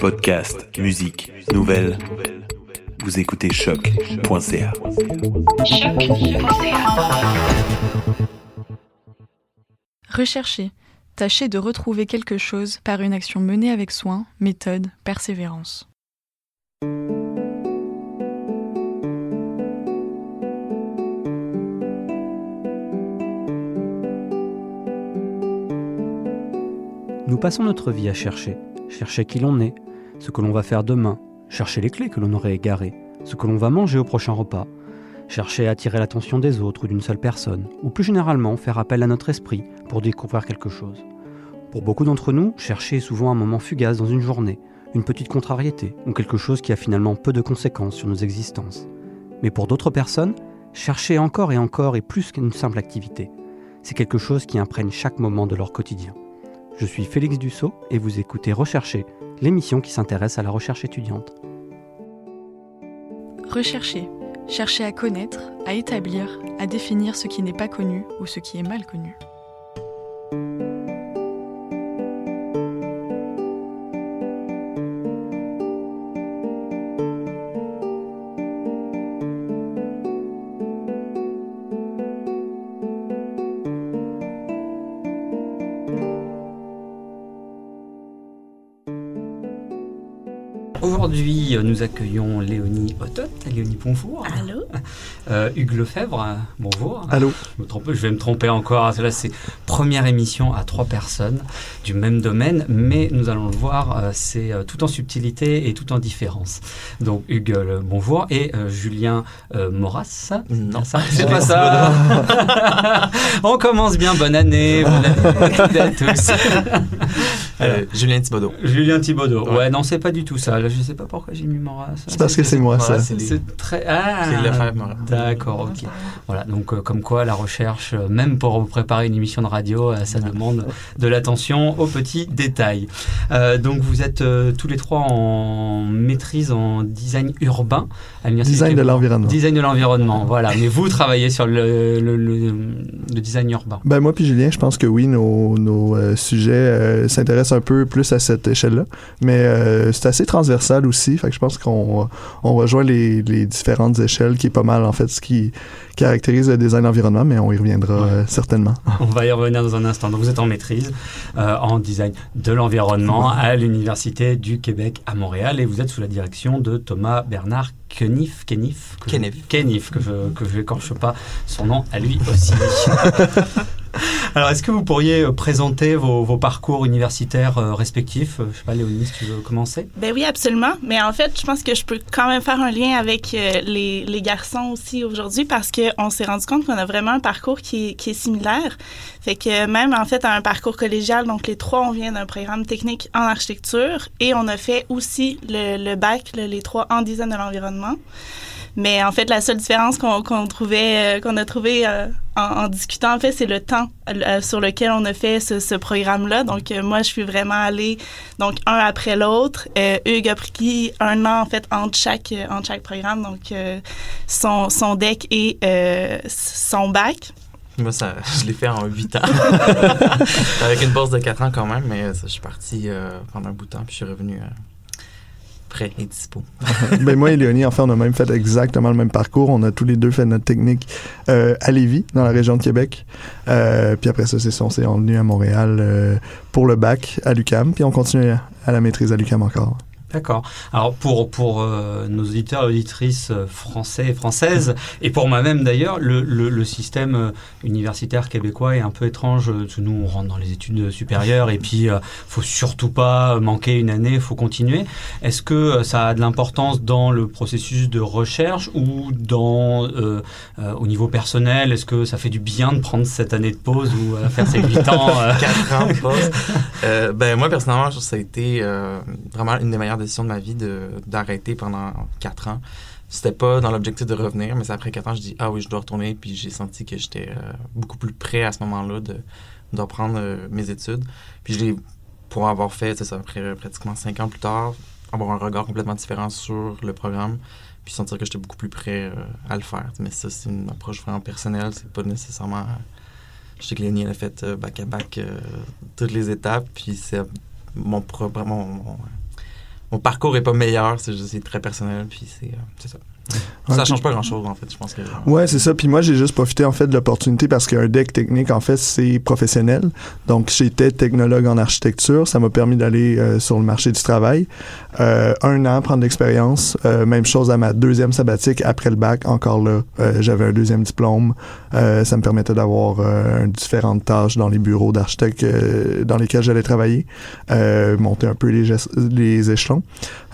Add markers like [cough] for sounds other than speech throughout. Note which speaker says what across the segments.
Speaker 1: Podcast, musique, nouvelles. Vous écoutez choc.ca.
Speaker 2: Rechercher. Tâchez de retrouver quelque chose par une action menée avec soin, méthode, persévérance.
Speaker 3: Nous passons notre vie à chercher, chercher qui l'on est, ce que l'on va faire demain, chercher les clés que l'on aurait égarées, ce que l'on va manger au prochain repas, chercher à attirer l'attention des autres ou d'une seule personne, ou plus généralement faire appel à notre esprit pour découvrir quelque chose. Pour beaucoup d'entre nous, chercher est souvent un moment fugace dans une journée, une petite contrariété ou quelque chose qui a finalement peu de conséquences sur nos existences. Mais pour d'autres personnes, chercher encore et encore est plus qu'une simple activité. C'est quelque chose qui imprègne chaque moment de leur quotidien. Je suis Félix Dussault et vous écoutez Rechercher, l'émission qui s'intéresse à la recherche étudiante.
Speaker 2: Rechercher. Chercher à connaître, à établir, à définir ce qui n'est pas connu ou ce qui est mal connu.
Speaker 3: Aujourd'hui, nous accueillons Léonie Otot. Léonie, bonjour.
Speaker 4: Allô. [laughs]
Speaker 3: Euh, Hugues Lefebvre, euh, bonjour.
Speaker 5: Allô.
Speaker 3: Je, me trompe, je vais me tromper encore. Là, c'est première émission à trois personnes du même domaine, mais nous allons le voir, euh, c'est euh, tout en subtilité et tout en différence. Donc, Hugues, le bonjour. Et euh, Julien euh, Moras.
Speaker 5: Non,
Speaker 3: ça, c'est pas ça. [laughs] On commence bien. Bonne année. Bonne année [laughs] à tous.
Speaker 5: Euh, Julien Thibodeau.
Speaker 3: Julien Thibodeau. Ouais,
Speaker 5: Ouais.
Speaker 3: non, c'est pas du tout ça. Là, je sais pas pourquoi j'ai mis Moras.
Speaker 5: C'est parce que c'est moi, ça.
Speaker 3: C'est c'est très. Ah. D'accord, ok. Voilà, donc euh, comme quoi la recherche, euh, même pour préparer une émission de radio, euh, ça demande de l'attention aux petits détails. Euh, donc vous êtes euh, tous les trois en maîtrise en design urbain à l'université
Speaker 5: Design de l'environnement.
Speaker 3: Design de l'environnement, voilà. Mais vous travaillez sur le, le, le- le design urbain.
Speaker 5: Ben moi puis Julien, je pense que oui, nos, nos euh, sujets euh, s'intéressent un peu plus à cette échelle-là, mais euh, c'est assez transversal aussi, fait que je pense qu'on on rejoint les, les différentes échelles, qui est pas mal en fait ce qui caractérise le design d'environnement, mais on y reviendra euh, certainement. [laughs]
Speaker 3: On va y revenir dans un instant. Donc vous êtes en maîtrise euh, en design de l'environnement à l'Université du Québec à Montréal et vous êtes sous la direction de Thomas Bernard Kenif. Kenif? Que je-
Speaker 6: Kenif.
Speaker 3: Kenif, que je que je n'écorche pas son nom à lui aussi. [laughs] [laughs] Alors, est-ce que vous pourriez euh, présenter vos, parcours universitaires euh, respectifs? Euh, Je sais pas, Léonie, si tu veux commencer.
Speaker 4: Ben oui, absolument. Mais en fait, je pense que je peux quand même faire un lien avec les, garçons aussi aujourd'hui parce qu'on s'est rendu compte qu'on a vraiment un parcours qui est, similaire. Fait que même en fait, un parcours collégial, donc les trois, on vient d'un programme technique en architecture et on a fait aussi le, bac, le- les trois en design de l'environnement. Mais en fait, la seule différence qu'on trouvait, euh, qu'on a trouvé euh, en, en discutant, en fait, c'est le temps euh, sur lequel on a fait ce, ce programme-là. Donc, moi, je suis vraiment allée donc un après l'autre. Euh, Hugues a pris un an en fait entre chaque entre chaque programme, donc euh, son son deck et euh, son bac.
Speaker 6: Moi, ça, [laughs] je l'ai fait en 8 ans. [laughs] Avec une pause de 4 ans quand même, mais ça, je suis parti euh, pendant un bout de temps, puis je suis revenu euh, prêt et dispo. [laughs]
Speaker 5: ben moi et Léonie, en fait, on a même fait exactement le même parcours. On a tous les deux fait notre technique euh, à Lévis, dans la région de Québec. Euh, puis après ça, c'est ça, on s'est venu à Montréal euh, pour le bac à l'UCAM, puis on continue à la maîtrise à l'UCAM encore.
Speaker 3: D'accord. Alors pour pour euh, nos auditeurs et auditrices euh, français et françaises et pour moi-même d'ailleurs, le, le, système euh, universitaire québécois est un peu étrange. Nous, on rentre dans les études supérieures et puis euh, faut surtout pas manquer une année, faut continuer. Est-ce que ça a de l'importance dans le processus de recherche ou dans au niveau personnel? Est-ce que ça fait du bien de prendre cette année de pause ou faire ces huit ans euh, [laughs]
Speaker 6: 4 ans de pause. Ben, moi, personnellement, ça a été vraiment une des meilleures décisions de ma vie d'arrêter pendant 4 ans. C'était pas dans l'objectif de revenir, mais c'est après 4 ans, je dis, ah oui, je dois retourner, puis j'ai senti que j'étais euh, beaucoup plus prêt à ce moment-là de, de reprendre euh, mes études. Puis je l'ai, pour avoir fait, c'est ça, après pratiquement 5 ans plus tard, avoir un regard complètement différent sur le programme, puis sentir que j'étais beaucoup plus prêt euh, à le faire. Mais ça, c'est une approche vraiment personnelle, c'est pas nécessairement... je sais que Léonie, elle a fait back-à-back toutes les étapes, puis c'est mon, mon, mon, mon parcours est pas meilleur, c'est juste très personnel, puis c'est euh, ça. Ça change pas grand-chose, en fait, je pense que...
Speaker 5: Ouais, c'est ça. Puis moi, j'ai juste profité en fait de l'opportunité parce qu'un deck technique, en fait, c'est professionnel. Donc, j'étais technologue en architecture. Ça m'a permis d'aller euh, sur le marché du travail. Euh, un an, prendre l'expérience. Euh, même chose à ma deuxième sabbatique après le bac. Encore là, euh, j'avais un deuxième diplôme. Euh, ça me permettait d'avoir euh, différentes tâches dans les bureaux d'architectes euh, dans lesquels j'allais travailler. Euh, monter un peu les, les échelons.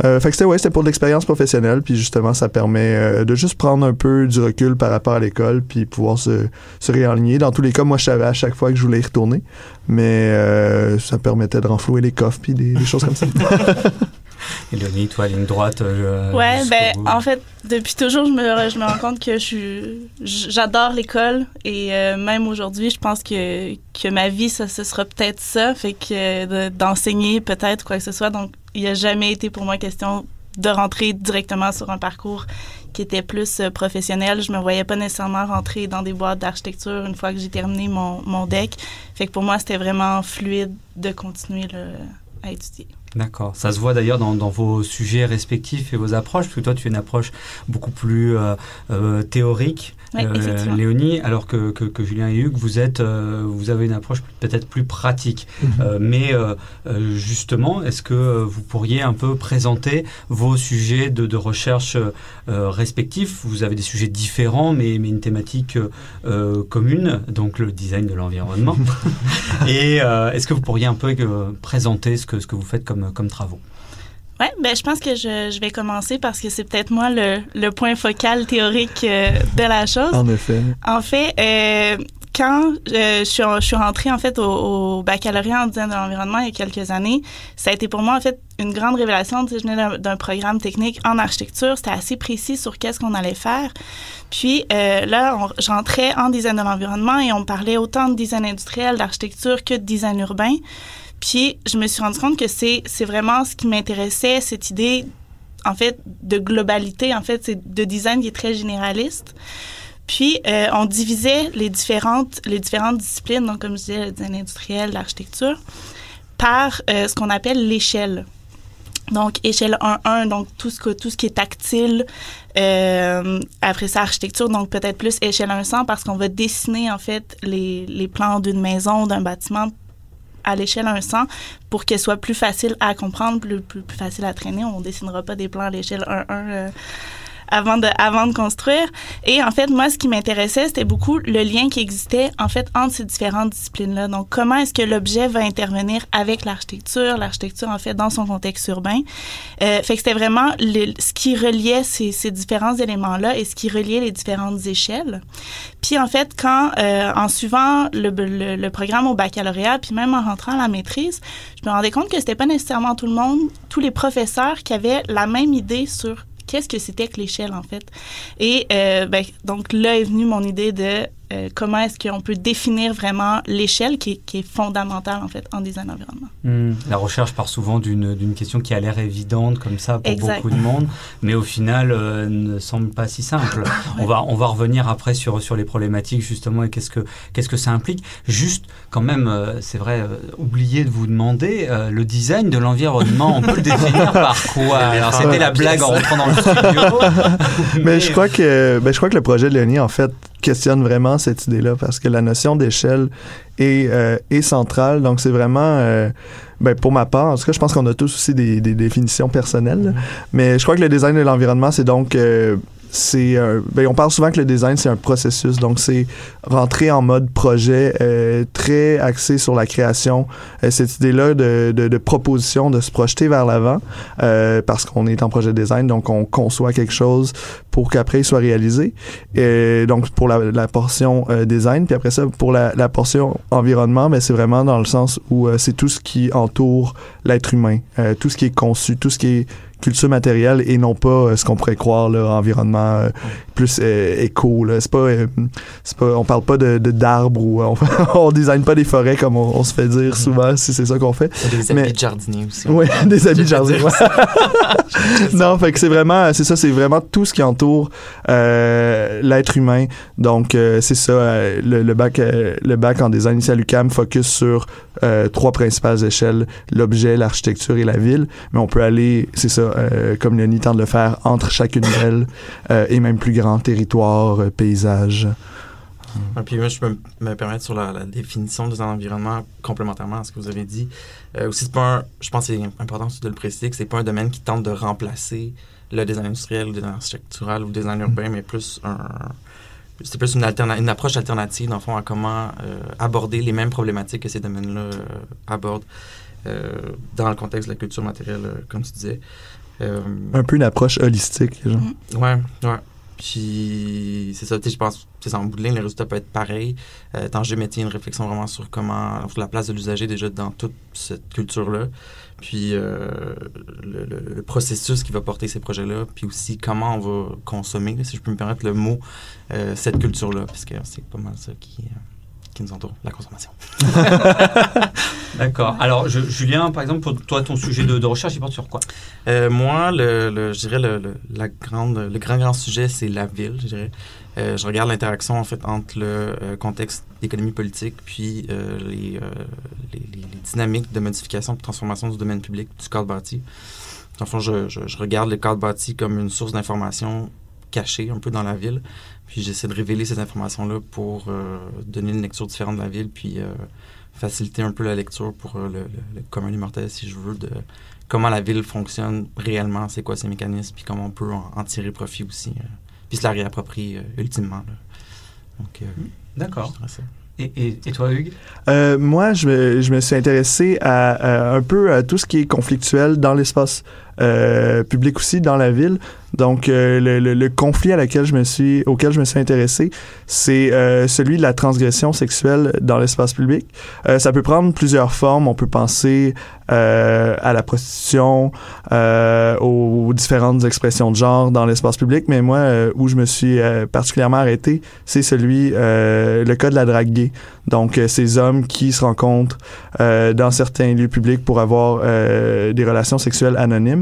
Speaker 5: Euh, fait que c'était ouais, c'était pour de l'expérience professionnelle. Puis justement, ça permet euh, de juste prendre un peu du recul par rapport à l'école, puis pouvoir se, se réaligner. Dans tous les cas, moi, je savais à chaque fois que je voulais y retourner, mais euh, ça permettait de renflouer les coffres puis des, des choses comme ça. [laughs]
Speaker 3: Et Léonie, toi, ligne droite. euh,
Speaker 4: Ouais, ben
Speaker 3: bout.
Speaker 4: en fait, depuis toujours, je me, je me rends compte que je suis, j'adore l'école et euh, même aujourd'hui, je pense que, que ma vie, ça, ce sera peut-être ça, fait que de- d'enseigner peut-être quoi que ce soit. Donc, il n'y a jamais été pour moi question de rentrer directement sur un parcours qui était plus euh, professionnel. Je me voyais pas nécessairement rentrer dans des boîtes d'architecture une fois que j'ai terminé mon, mon deck. Fait que pour moi, c'était vraiment fluide de continuer le- à étudier.
Speaker 3: D'accord. Ça se voit d'ailleurs dans, vos sujets respectifs et vos approches, parce que toi, tu as une approche beaucoup plus euh, euh, théorique,
Speaker 4: Effectivement.
Speaker 3: Léonie, alors que, que, que Julien et Hugues, vous, êtes, euh, vous avez une approche peut-être plus pratique. Euh, mais euh, euh, justement, est-ce que euh, vous pourriez un peu présenter vos sujets de, de recherche euh, respectifs? Vous avez des sujets différents, mais, mais une thématique euh, commune, donc le design de l'environnement. [laughs] et euh, est-ce que vous pourriez un peu euh, présenter ce que, ce que vous faites comme, comme travaux?
Speaker 4: Oui, ben, je pense que je, je vais commencer parce que c'est peut-être moi le, le point focal théorique euh, de la chose.
Speaker 5: en effet.
Speaker 4: En fait, euh, quand euh, je, suis, je suis rentrée en fait au, au baccalauréat en design de l'environnement il y a quelques années, ça a été pour moi en fait une grande révélation. Tu sais, je venais d'un- programme technique en architecture, c'était assez précis sur qu'est-ce qu'on allait faire. Puis euh, là, on- je rentrais en design de l'environnement et on parlait autant de design industriel, d'architecture que de design urbain. Puis je me suis rendu compte que c'est c'est vraiment ce qui m'intéressait, cette idée en fait de globalité, en fait, c'est de design qui est très généraliste. Puis euh, on divisait les différentes les différentes disciplines, donc comme je disais, le design industriel, l'architecture, par euh, ce qu'on appelle l'échelle. Donc échelle 1-1, donc tout ce tout ce qui est tactile. Euh, après ça architecture, donc peut-être plus échelle 100 parce qu'on va dessiner en fait les, les plans d'une maison, d'un bâtiment à l'échelle 100 pour qu'elle soit plus facile à comprendre, plus, plus, plus facile à traîner. On dessinera pas des plans à l'échelle 1-1 euh, avant de, construire. Et en fait, moi, ce qui m'intéressait, c'était beaucoup le lien qui existait, en fait, entre ces différentes disciplines-là. Donc, comment est-ce que l'objet va intervenir avec l'architecture, l'architecture, en fait, dans son contexte urbain. Euh, fait que c'était vraiment ce qui reliait ces, différents éléments-là et ce qui reliait les différentes échelles. Puis, en fait, quand, euh, en suivant le programme au baccalauréat, puis même en rentrant à la maîtrise, je me rendais compte que c'était pas nécessairement tout le monde, tous les professeurs qui avaient la même idée sur qu'est-ce que c'était que l'échelle en fait? Et euh, ben, donc là est venue mon idée de euh, comment est-ce qu'on peut définir vraiment l'échelle qui, est- qui est fondamentale en fait en design environnement.
Speaker 3: Hmm, La recherche part souvent d'une question qui a l'air évidente comme ça pour
Speaker 4: Exact.
Speaker 3: beaucoup de monde, mais au final euh, ne semble pas si simple. [laughs] On va on va revenir après sur sur les problématiques justement et qu'est-ce que qu'est-ce que ça implique. Juste quand même, euh, c'est vrai, euh, oublier de vous demander euh, le design de l'environnement. On peut le [laughs] définir par quoi? Alors c'était la blague en rentrant dans le studio. [laughs]
Speaker 5: Mais je crois que ben, je crois que le projet de Léonie en fait questionne vraiment cette idée-là parce que la notion d'échelle est, euh, est centrale. Donc c'est vraiment euh, ben, pour ma part, en tout cas, je pense qu'on a tous aussi des, des définitions personnelles. là. Mais je crois que le design de l'environnement, c'est donc euh, c'est euh, ben, on parle souvent que le design c'est un processus. Donc c'est rentrer en mode projet euh, très axé sur la création. Euh, cette idée là de, de, de proposition de se projeter vers l'avant euh, parce qu'on est en projet design donc on conçoit quelque chose pour qu'après il soit réalisé. Et donc pour la, la portion euh, design puis après ça pour la, la portion environnement mais c'est vraiment dans le sens où euh, c'est tout ce qui entoure l'être humain tout ce qui est conçu tout ce qui est culture matérielle et non pas euh, ce qu'on pourrait croire là environnement euh, plus euh, éco là c'est pas c'est pas on parle pas de de- d'arbres ou on, [laughs] on design pas des forêts comme on, on se fait dire souvent si c'est ça qu'on fait
Speaker 6: Des
Speaker 5: Mais-
Speaker 6: habits de jardinier aussi.
Speaker 5: oui [laughs] des habits de
Speaker 6: Je vais
Speaker 5: jardin
Speaker 6: dire
Speaker 5: ouais. [laughs] non fait que c'est vraiment c'est ça c'est vraiment tout ce qui entoure euh, l'être humain. Donc, euh, c'est ça, euh, le, le bac, le bac en design ici à l'UQAM focus sur trois principales échelles, l'objet, l'architecture et la ville. Mais on peut aller, c'est ça, euh, comme Léonie tente de le faire, entre chacune d'elles euh, et même plus grand territoire, euh, paysage.
Speaker 6: Ouais, puis moi, je peux me- me permettre sur la, la définition de un environnement complémentairement à ce que vous avez dit. Euh, aussi, pas je pense que c'est important de le préciser que c'est pas un domaine qui tente de remplacer le design industriel, le design architectural ou le design urbain, mais plus c'est plus une, approche alternative, dans le fond, à comment aborder les mêmes problématiques que ces domaines-là abordent dans le contexte de la culture matérielle, comme tu disais. Euh,
Speaker 5: Un peu une approche holistique. Genre.
Speaker 6: Ouais, ouais. Puis c'est ça, tu sais, je pense, c'est en bout de ligne, les résultats peuvent être pareils. Euh, tant j'ai mettais une réflexion vraiment sur comment, sur la place de l'usager déjà dans toute cette culture-là. Puis euh, le, le- le processus qui va porter ces projets-là, puis aussi comment on va consommer, si je peux me permettre le mot, euh, cette culture-là, parce que c'est pas mal ça qui, euh, qui nous entoure, la consommation. [laughs]
Speaker 3: D'accord. Alors, je- Julien, par exemple, pour toi, ton sujet de, de recherche, il porte sur quoi?
Speaker 6: Euh, moi, le, le- je dirais le, le- la grande, le grand, grand sujet, c'est la ville, je dirais. Euh, je regarde l'interaction, en fait, entre le euh, contexte d'économie politique puis euh, les, euh, les, les- les dynamiques de modification, de transformation du domaine public, du cadre bâti. Dans le fond, je, je- je regarde le cadre bâti comme une source d'information cachée un peu dans la ville. Puis j'essaie de révéler ces informations-là pour euh, donner une lecture différente de la ville, puis euh, faciliter un peu la lecture pour euh, le, le, le commun des mortels, si je veux, de comment la ville fonctionne réellement, c'est quoi ses mécanismes, puis comment on peut en, en tirer profit aussi, euh, puis se la réapproprier euh, ultimement. là. Donc, euh,
Speaker 3: D'accord. Et, et- et toi, Hugues?
Speaker 5: Euh, moi, je me, je me suis intéressé à, à un peu à tout ce qui est conflictuel dans l'espace euh, public aussi, dans la ville. Donc, euh, le, le- le conflit à laquelle je me suis, auquel je me suis intéressé, c'est euh, celui de la transgression sexuelle dans l'espace public. Euh, ça peut prendre plusieurs formes. On peut penser euh, à la prostitution, euh, aux différentes expressions de genre dans l'espace public, mais moi, euh, où je me suis particulièrement arrêté, c'est celui, le cas de la drague gay. Donc, ces hommes qui se rencontrent dans certains lieux publics pour avoir des relations sexuelles anonymes.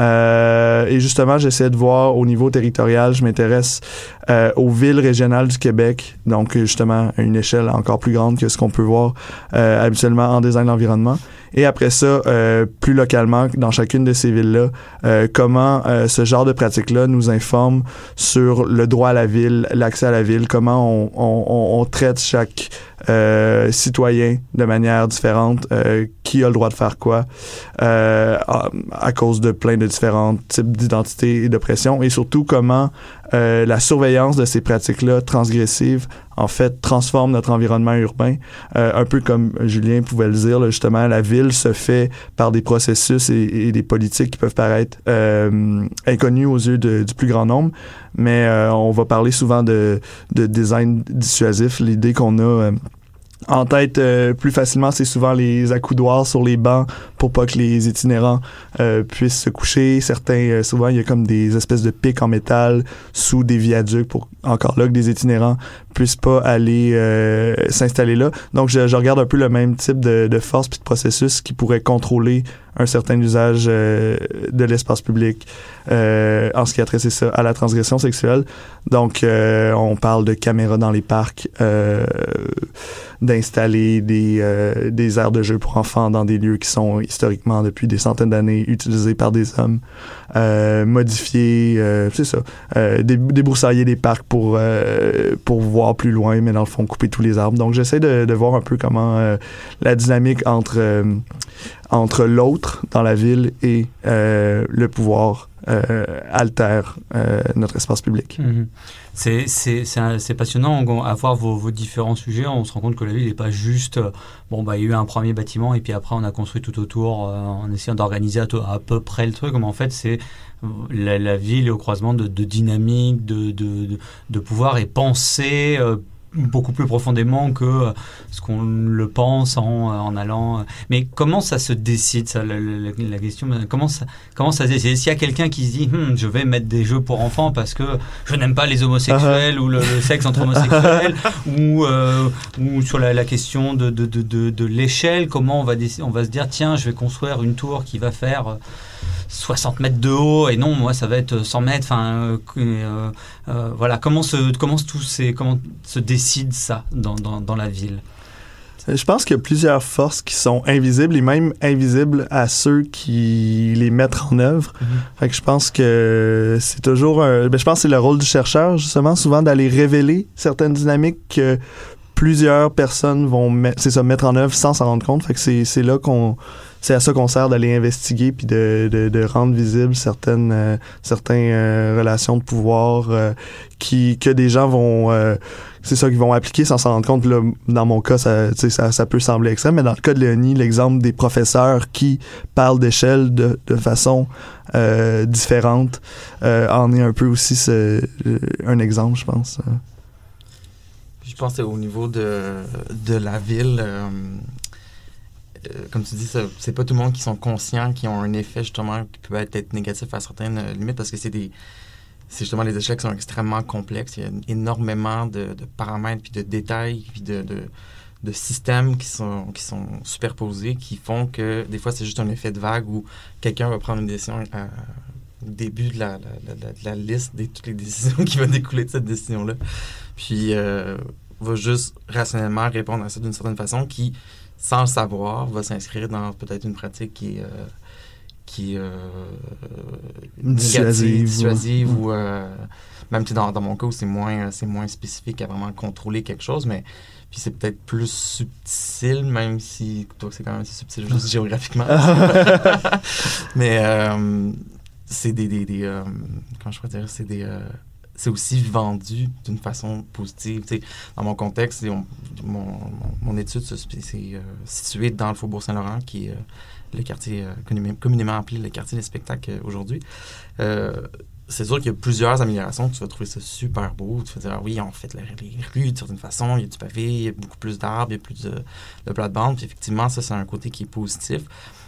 Speaker 5: Euh, et justement, j'essaie de voir au niveau territorial, je m'intéresse euh, aux villes régionales du Québec, donc justement à une échelle encore plus grande que ce qu'on peut voir euh, habituellement en design d'environnement. Et après ça, euh, plus localement, dans chacune de ces villes-là, comment ce genre de pratique-là nous informe sur le droit à la ville, l'accès à la ville, comment on, on, on- traite chaque euh, citoyen de manière différente, euh, qui a le droit de faire quoi, euh, à, à cause de plein de différents types d'identités et de pression, et surtout comment euh, la surveillance de ces pratiques-là transgressives, en fait, transforme notre environnement urbain. Euh, un peu comme Julien pouvait le dire, justement, la ville se fait par des processus et, des politiques qui peuvent paraître euh, inconnus aux yeux du plus grand nombre, mais euh, on va parler souvent de, de design dissuasif, l'idée qu'on a... en tête euh, plus facilement, c'est souvent les accoudoirs sur les bancs pour pas que les itinérants euh, puissent se coucher. Certains, euh, souvent, il y a comme des espèces de pics en métal sous des viaducs pour encore là que des itinérants puissent pas aller euh, s'installer là. Donc, je, je regarde un peu le même type de, de force puis de processus qui pourrait contrôler un certain usage euh, de l'espace public euh, en ce qui a trait ça, à la transgression sexuelle. Donc, euh, on parle de caméras dans les parcs, euh, d'installer des, des aires de jeu pour enfants dans des lieux qui sont historiquement depuis des centaines d'années utilisés par des hommes, euh, modifier, euh, c'est ça, euh, dé- débroussailler des parcs pour euh, pour voir plus loin, mais dans le fond couper tous les arbres. Donc j'essaie de, de voir un peu comment euh, la dynamique entre entre l'autre dans la ville et euh, le pouvoir euh, altère euh, notre espace public.
Speaker 3: Mhm. C'est passionnant on- à voir vos, vos différents sujets. On se rend compte que la ville n'est pas juste. euh, Bon, bah, il y a eu un premier bâtiment et puis après, on a construit tout autour en essayant d'organiser à, peu près le truc. Mais en fait, c'est la, la ville au croisement de, dynamique, de, de, de, pouvoir et penser beaucoup plus profondément que ce qu'on le pense en, en allant. Mais comment ça se décide, ça, la, la- la- question Comment ça, comment ça se décide? S'il y a quelqu'un qui se dit Hum, je vais mettre des jeux pour enfants parce que je n'aime pas les homosexuels ou le, le sexe entre homosexuels [laughs] ou, euh, ou sur la, la question de, de, de, de, de l'échelle, comment on va, on va se dire tiens, je vais construire une tour qui va faire. Euh, 60 mètres de haut et non, moi ça va être 100 mètres. Enfin, euh, voilà, comment se, comment, tous ces, comment se décide ça dans, dans, dans la ville?
Speaker 5: Je pense qu'il y a plusieurs forces qui sont invisibles et même invisibles à ceux qui les mettent en œuvre. Fait que je pense que c'est toujours un, ben je pense que c'est le rôle du chercheur justement souvent d'aller révéler certaines dynamiques que plusieurs personnes vont c'est ça mettre en œuvre sans s'en rendre compte. Fait que c'est là qu'on c'est à ça qu'on sert d'aller investiguer puis de, de, de rendre visibles certaines euh, certaines euh, relations de pouvoir euh, qui que des gens vont c'est ça qu'ils vont appliquer sans s'en rendre compte. Là, dans mon cas, ça, ça, ça peut sembler extrême, mais dans le cas de Léonie, l'exemple des professeurs qui parlent d'échelle de, de façon euh, différente euh, en est un peu aussi ce, un exemple, je pense.
Speaker 6: Je pense au niveau de, de la ville, euh, comme tu dis, c'est pas tout le monde qui sont conscients, qui ont un effet justement qui peut être négatif à certaines limites parce que c'est des c'est justement les échecs sont extrêmement complexes. Il y a énormément de, paramètres, puis de détails, puis de, de, systèmes qui sont, qui sont superposés, qui font que des fois, c'est juste un effet de vague où quelqu'un va prendre une décision au début de la, la, liste de toutes les décisions [laughs] qui vont découler de cette décision-là. Puis euh, va juste rationnellement répondre à ça d'une certaine façon qui, sans le savoir, va s'inscrire dans peut-être une pratique qui est... Euh, qui euh, dissuasive, ou, euh, même si dans, dans, mon cas c'est moins c'est moins spécifique à vraiment contrôler quelque chose mais puis c'est peut-être plus subtil même si toi c'est quand même assez subtil juste [laughs] géographiquement. [laughs] Mais euh, c'est des, des, des euh, comment je pourrais dire c'est des c'est aussi vendu d'une façon positive. dans mon contexte, mon, étude c'est située dans le Faubourg Saint-Laurent, qui est le quartier euh, communément appelé le quartier des spectacles euh, aujourd'hui. Euh, c'est sûr qu'il y a plusieurs améliorations. Tu vas trouver ça super beau. Tu vas dire, ah oui, on fait les rues d'une façon. Il y a du pavé, il y a beaucoup plus d'arbres, il y a plus de, de plates-bandes. Puis effectivement, ça, c'est un côté qui est positif.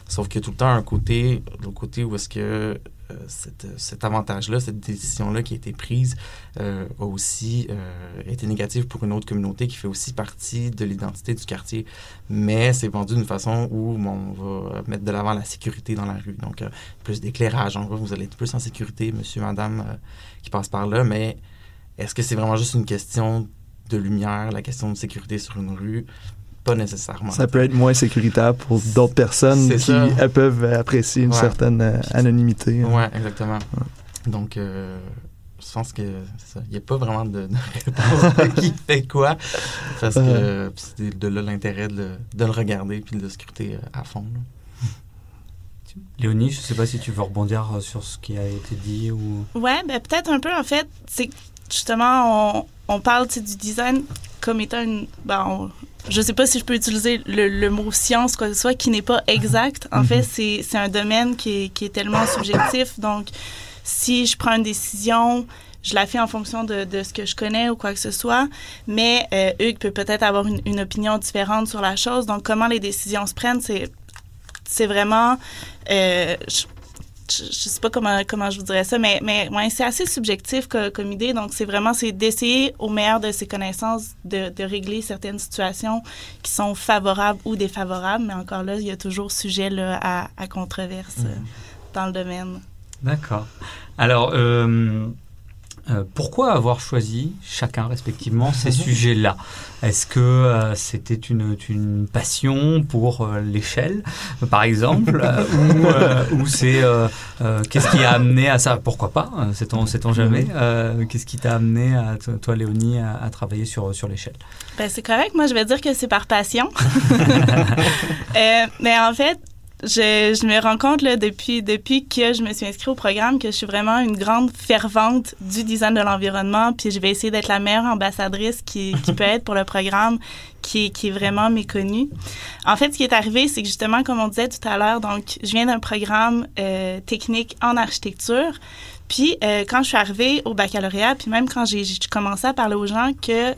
Speaker 6: Sauf qu'il y a tout le temps un côté, le côté où est-ce que euh, cet avantage-là, cette décision-là qui a été prise euh, a aussi euh, été négative pour une autre communauté qui fait aussi partie de l'identité du quartier. Mais c'est vendu d'une façon où on va mettre de l'avant la sécurité dans la rue. Donc, plus d'éclairage. En gros, vous allez être plus en sécurité, monsieur, madame, qui passe par là. Mais est-ce que c'est vraiment juste une question de lumière, la question de sécurité sur une rue? Pas nécessairement.
Speaker 5: Ça peut être moins sécuritaire pour d'autres personnes qui elles peuvent apprécier une certaine euh, anonymité.
Speaker 6: Oui, exactement. Donc, euh, je pense que Il n'y a pas vraiment de, réponse [laughs] qui fait quoi. Parce que c'est de là l'intérêt de, le regarder puis de le scruter euh, à fond.
Speaker 3: Léonie, je ne sais pas si tu veux rebondir sur ce qui a été dit ou.
Speaker 4: Ouais, ben peut-être un peu en fait. C'est justement on, on parle du design comme étant une. Ben, je sais pas si je peux utiliser le, mot science, quoi que ce soit, qui n'est pas exact. En fait, mhm. c'est un domaine qui est, qui est tellement subjectif. Donc, si je prends une décision, je la fais en fonction de, de, ce que je connais ou quoi que ce soit, mais euh, Hugues peut peut-être avoir une, une, opinion différente sur la chose. Donc, comment les décisions se prennent, c'est c'est vraiment... Euh, je, sais pas comment comment je vous dirais ça, mais mais ouais, c'est assez subjectif comme, idée. Donc c'est vraiment c'est d'essayer au meilleur de ses connaissances de, de, régler certaines situations qui sont favorables ou défavorables. Mais encore là, il y a toujours sujet là, à, à controverse mmh. dans le domaine.
Speaker 3: D'accord. Alors. Euh euh, pourquoi avoir choisi chacun respectivement ces [laughs] sujets-là? Est-ce que euh, c'était une, une, passion pour euh, l'échelle, par exemple, [laughs] ou, ou c'est qu'est-ce qui a amené à ça? Pourquoi pas Sait-on sait jamais Qu'est-ce qui t'a amené, à, toi Léonie, à, travailler sur, sur l'échelle?
Speaker 4: Ben, C'est correct. Moi, je vais dire que c'est par passion. mais [laughs] en fait, je, me rends compte depuis, que je me suis inscrite au programme que je suis vraiment une grande fervente du design de l'environnement. Puis je vais essayer d'être la meilleure ambassadrice qui, peut être pour le programme qui, est vraiment méconnu. En fait, ce qui est arrivé, c'est que justement, comme on disait tout à l'heure, donc je viens d'un programme euh, technique en architecture. Puis euh, quand je suis arrivée au baccalauréat, puis même quand j'ai commencé à parler aux gens que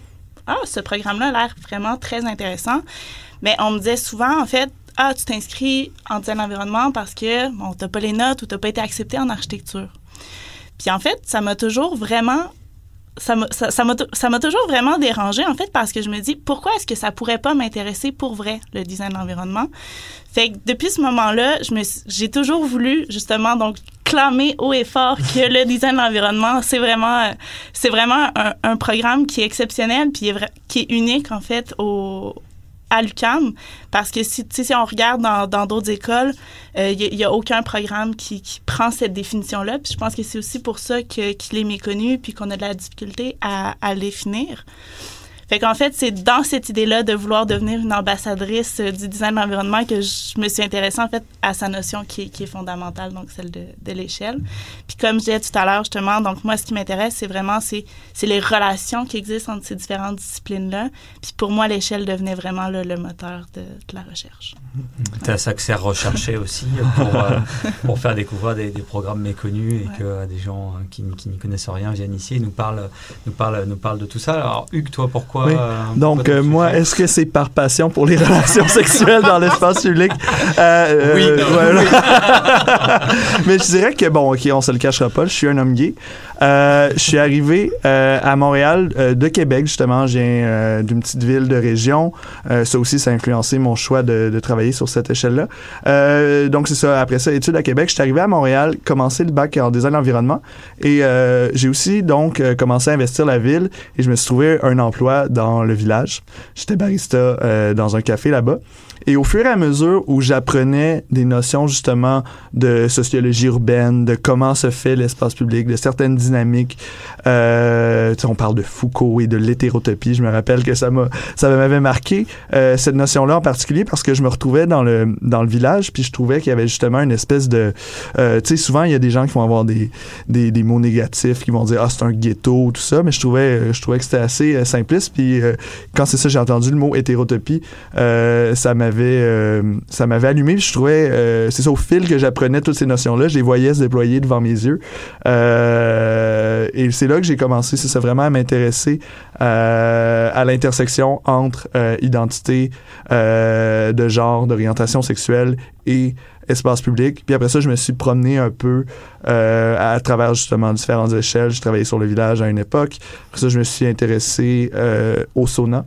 Speaker 4: ah, ce programme-là a l'air vraiment très intéressant, mais on me disait souvent, en fait, ah, tu t'inscris en design environnement parce que, bon, t'as pas les notes ou t'as pas été accepté en architecture. Puis en fait, ça m'a toujours vraiment ça m'a ça, ça toujours vraiment dérangé en fait parce que je me dis pourquoi est-ce que ça pourrait pas m'intéresser pour vrai le design de l'environnement? Fait que depuis ce moment-là je me j'ai toujours voulu justement donc clamer haut et fort que le design de l'environnement c'est vraiment c'est vraiment un, un programme qui est exceptionnel puis qui est unique en fait au à l'UQAM parce que si, si on regarde dans d'autres écoles, euh, il n'y a, aucun programme qui, prend cette définition-là. Puis je pense que c'est aussi pour ça qu'il est méconnu puis qu'on a de la difficulté à, à le définir. Fait qu'en fait, c'est dans cette idée-là de vouloir devenir une ambassadrice euh, du design de l'environnement que je me suis intéressée en fait à sa notion qui est, fondamentale, donc celle de, l'échelle. Puis comme je disais tout à l'heure justement, donc moi ce qui m'intéresse, c'est vraiment c'est les relations qui existent entre ces différentes disciplines-là. Puis pour moi, l'échelle devenait vraiment le moteur de la recherche.
Speaker 3: Tu as ça que c'est recherché aussi pour, euh, pour faire découvrir des, des programmes méconnus et
Speaker 4: Ouais.
Speaker 3: que euh, des gens euh, qui, qui n'y connaissent rien viennent ici et nous parlent, nous parlent, nous parlent de tout ça. Alors Hugues, toi, pourquoi
Speaker 5: Oui.
Speaker 3: euh,
Speaker 5: Donc,
Speaker 3: pourquoi
Speaker 5: euh, moi, est-ce que c'est par passion pour les [laughs] relations sexuelles dans l'espace public? Euh,
Speaker 3: Oui, non. [laughs]
Speaker 5: Mais je dirais que, bon, OK, on se le cachera pas, je suis un homme gay. Euh, je suis arrivé euh, à Montréal euh, de Québec, justement. Je viens euh, d'une petite ville de région. Euh, ça aussi, ça a influencé mon choix de, de travailler sur cette échelle-là. Euh, donc, c'est ça. Après ça, études à Québec, je suis arrivé à Montréal, commencé le bac en design d'environnement. Et euh, j'ai aussi, donc, euh, commencé à investir la ville et je me suis trouvé un emploi dans le village. J'étais barista euh, dans un café là-bas. Et au fur et à mesure où j'apprenais des notions justement de sociologie urbaine, de comment se fait l'espace public, de certaines dynamiques, euh, on parle de Foucault et de l'hétérotopie. Je me rappelle que ça ça m'avait marqué euh, cette notion-là en particulier parce que je me retrouvais dans le dans le village puis je trouvais qu'il y avait justement une espèce de, euh, tu sais, souvent il y a des gens qui vont avoir des des, des mots négatifs, qui vont dire ah c'est un ghetto tout ça, mais je trouvais euh, je trouvais que c'était assez euh, simpliste puis quand c'est ça j'ai entendu le mot hétérotopie, ça m'avait ça m'avait allumé puis je trouvais c'est ça au fil que j'apprenais toutes ces notions là, je les voyais se déployer devant mes yeux. Et c'est là que j'ai commencé c'est ça vraiment à m'intéresser à l'intersection entre identité de genre, d'orientation sexuelle et espace public. Puis après ça, je me suis promené un peu euh, à travers justement différentes échelles. J'ai travaillé sur le village à une époque. Après ça, je me suis intéressé euh, au sauna.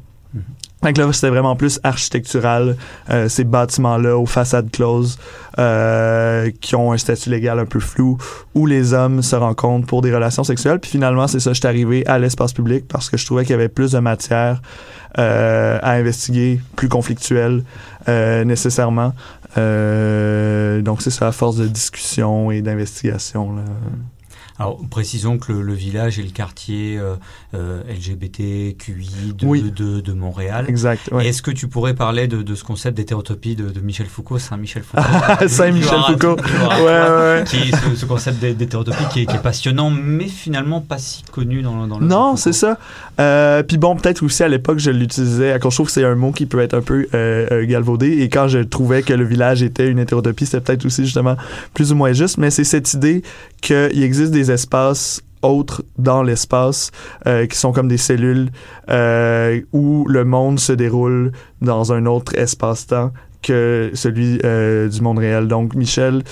Speaker 5: Donc là, c'était vraiment plus architectural, euh, ces bâtiments-là aux façades closes euh, qui ont un statut légal un peu flou, où les hommes se rencontrent pour des relations sexuelles. Puis finalement, c'est ça, je suis arrivé à l'espace public parce que je trouvais qu'il y avait plus de matière à investiguer, plus conflictuelle euh, nécessairement. Euh, donc c'est ça, à force de discussion et d'investigation. là.
Speaker 3: Alors, précisons que le, le village est le quartier euh, euh, LGBTQI de,
Speaker 5: Oui.
Speaker 3: de, de Montréal.
Speaker 5: Exact. ouais.
Speaker 3: Est-ce que tu pourrais parler de, de ce concept d'hétérotopie de, Michel Foucault, Saint-Michel Foucault
Speaker 5: Saint-Michel
Speaker 3: Gloire à-
Speaker 5: Foucault. Ouais, ouais.
Speaker 3: Qui ce, ce concept d'hé- d'hétérotopie qui est, qui est passionnant, mais finalement pas si connu dans, dans le.
Speaker 5: Non, c'est ça. Euh, Puis bon, peut-être aussi à l'époque, je l'utilisais. cause Je trouve que c'est un mot qui peut être un peu euh, galvaudé. Et quand je trouvais que le village était une hétérotopie, c'était peut-être aussi justement plus ou moins juste. Mais c'est cette idée qu'il existe des espaces autres dans l'espace euh, qui sont comme des cellules euh, où le monde se déroule dans un autre espace-temps que celui euh, du monde réel. Donc Michel,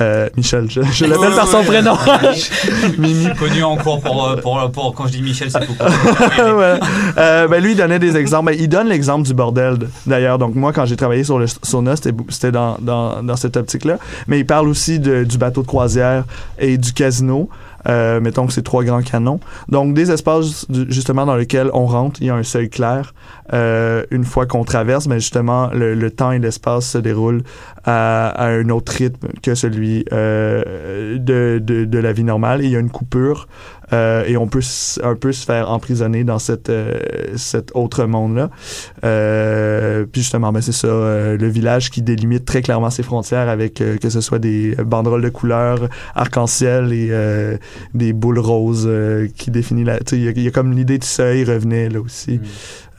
Speaker 5: euh, Michel, je, je l'appelle par son prénom. [laughs] [laughs]
Speaker 3: Mimi. Connu en cours pour, pour, pour, quand je dis Michel, c'est Foucault. [laughs]
Speaker 5: Ouais. Euh, ben lui, il donnait des exemples. Ben, il donne l'exemple du bordel, d'ailleurs. Donc, moi, quand j'ai travaillé sur le sauna, c'était dans, dans, dans cette optique-là. Mais il parle aussi de- du bateau de croisière et du casino. Euh, mettons que c'est trois grands canons. Donc, des espaces, justement, dans lesquels on rentre, il y a un seuil clair. Euh, une fois qu'on traverse, ben, justement, le, le temps et l'espace se déroulent à, à un autre rythme que celui euh, de, de, de la vie normale. Et il y a une coupure euh, et on peut un peu se faire emprisonner dans cette, euh, cet autre monde-là. Euh, puis justement, ben c'est ça, euh, le village qui délimite très clairement ses frontières avec euh, que ce soit des banderoles de couleurs arc-en-ciel et euh, des boules roses euh, qui définit la... Il y y, a comme l'idée du seuil revenait là aussi.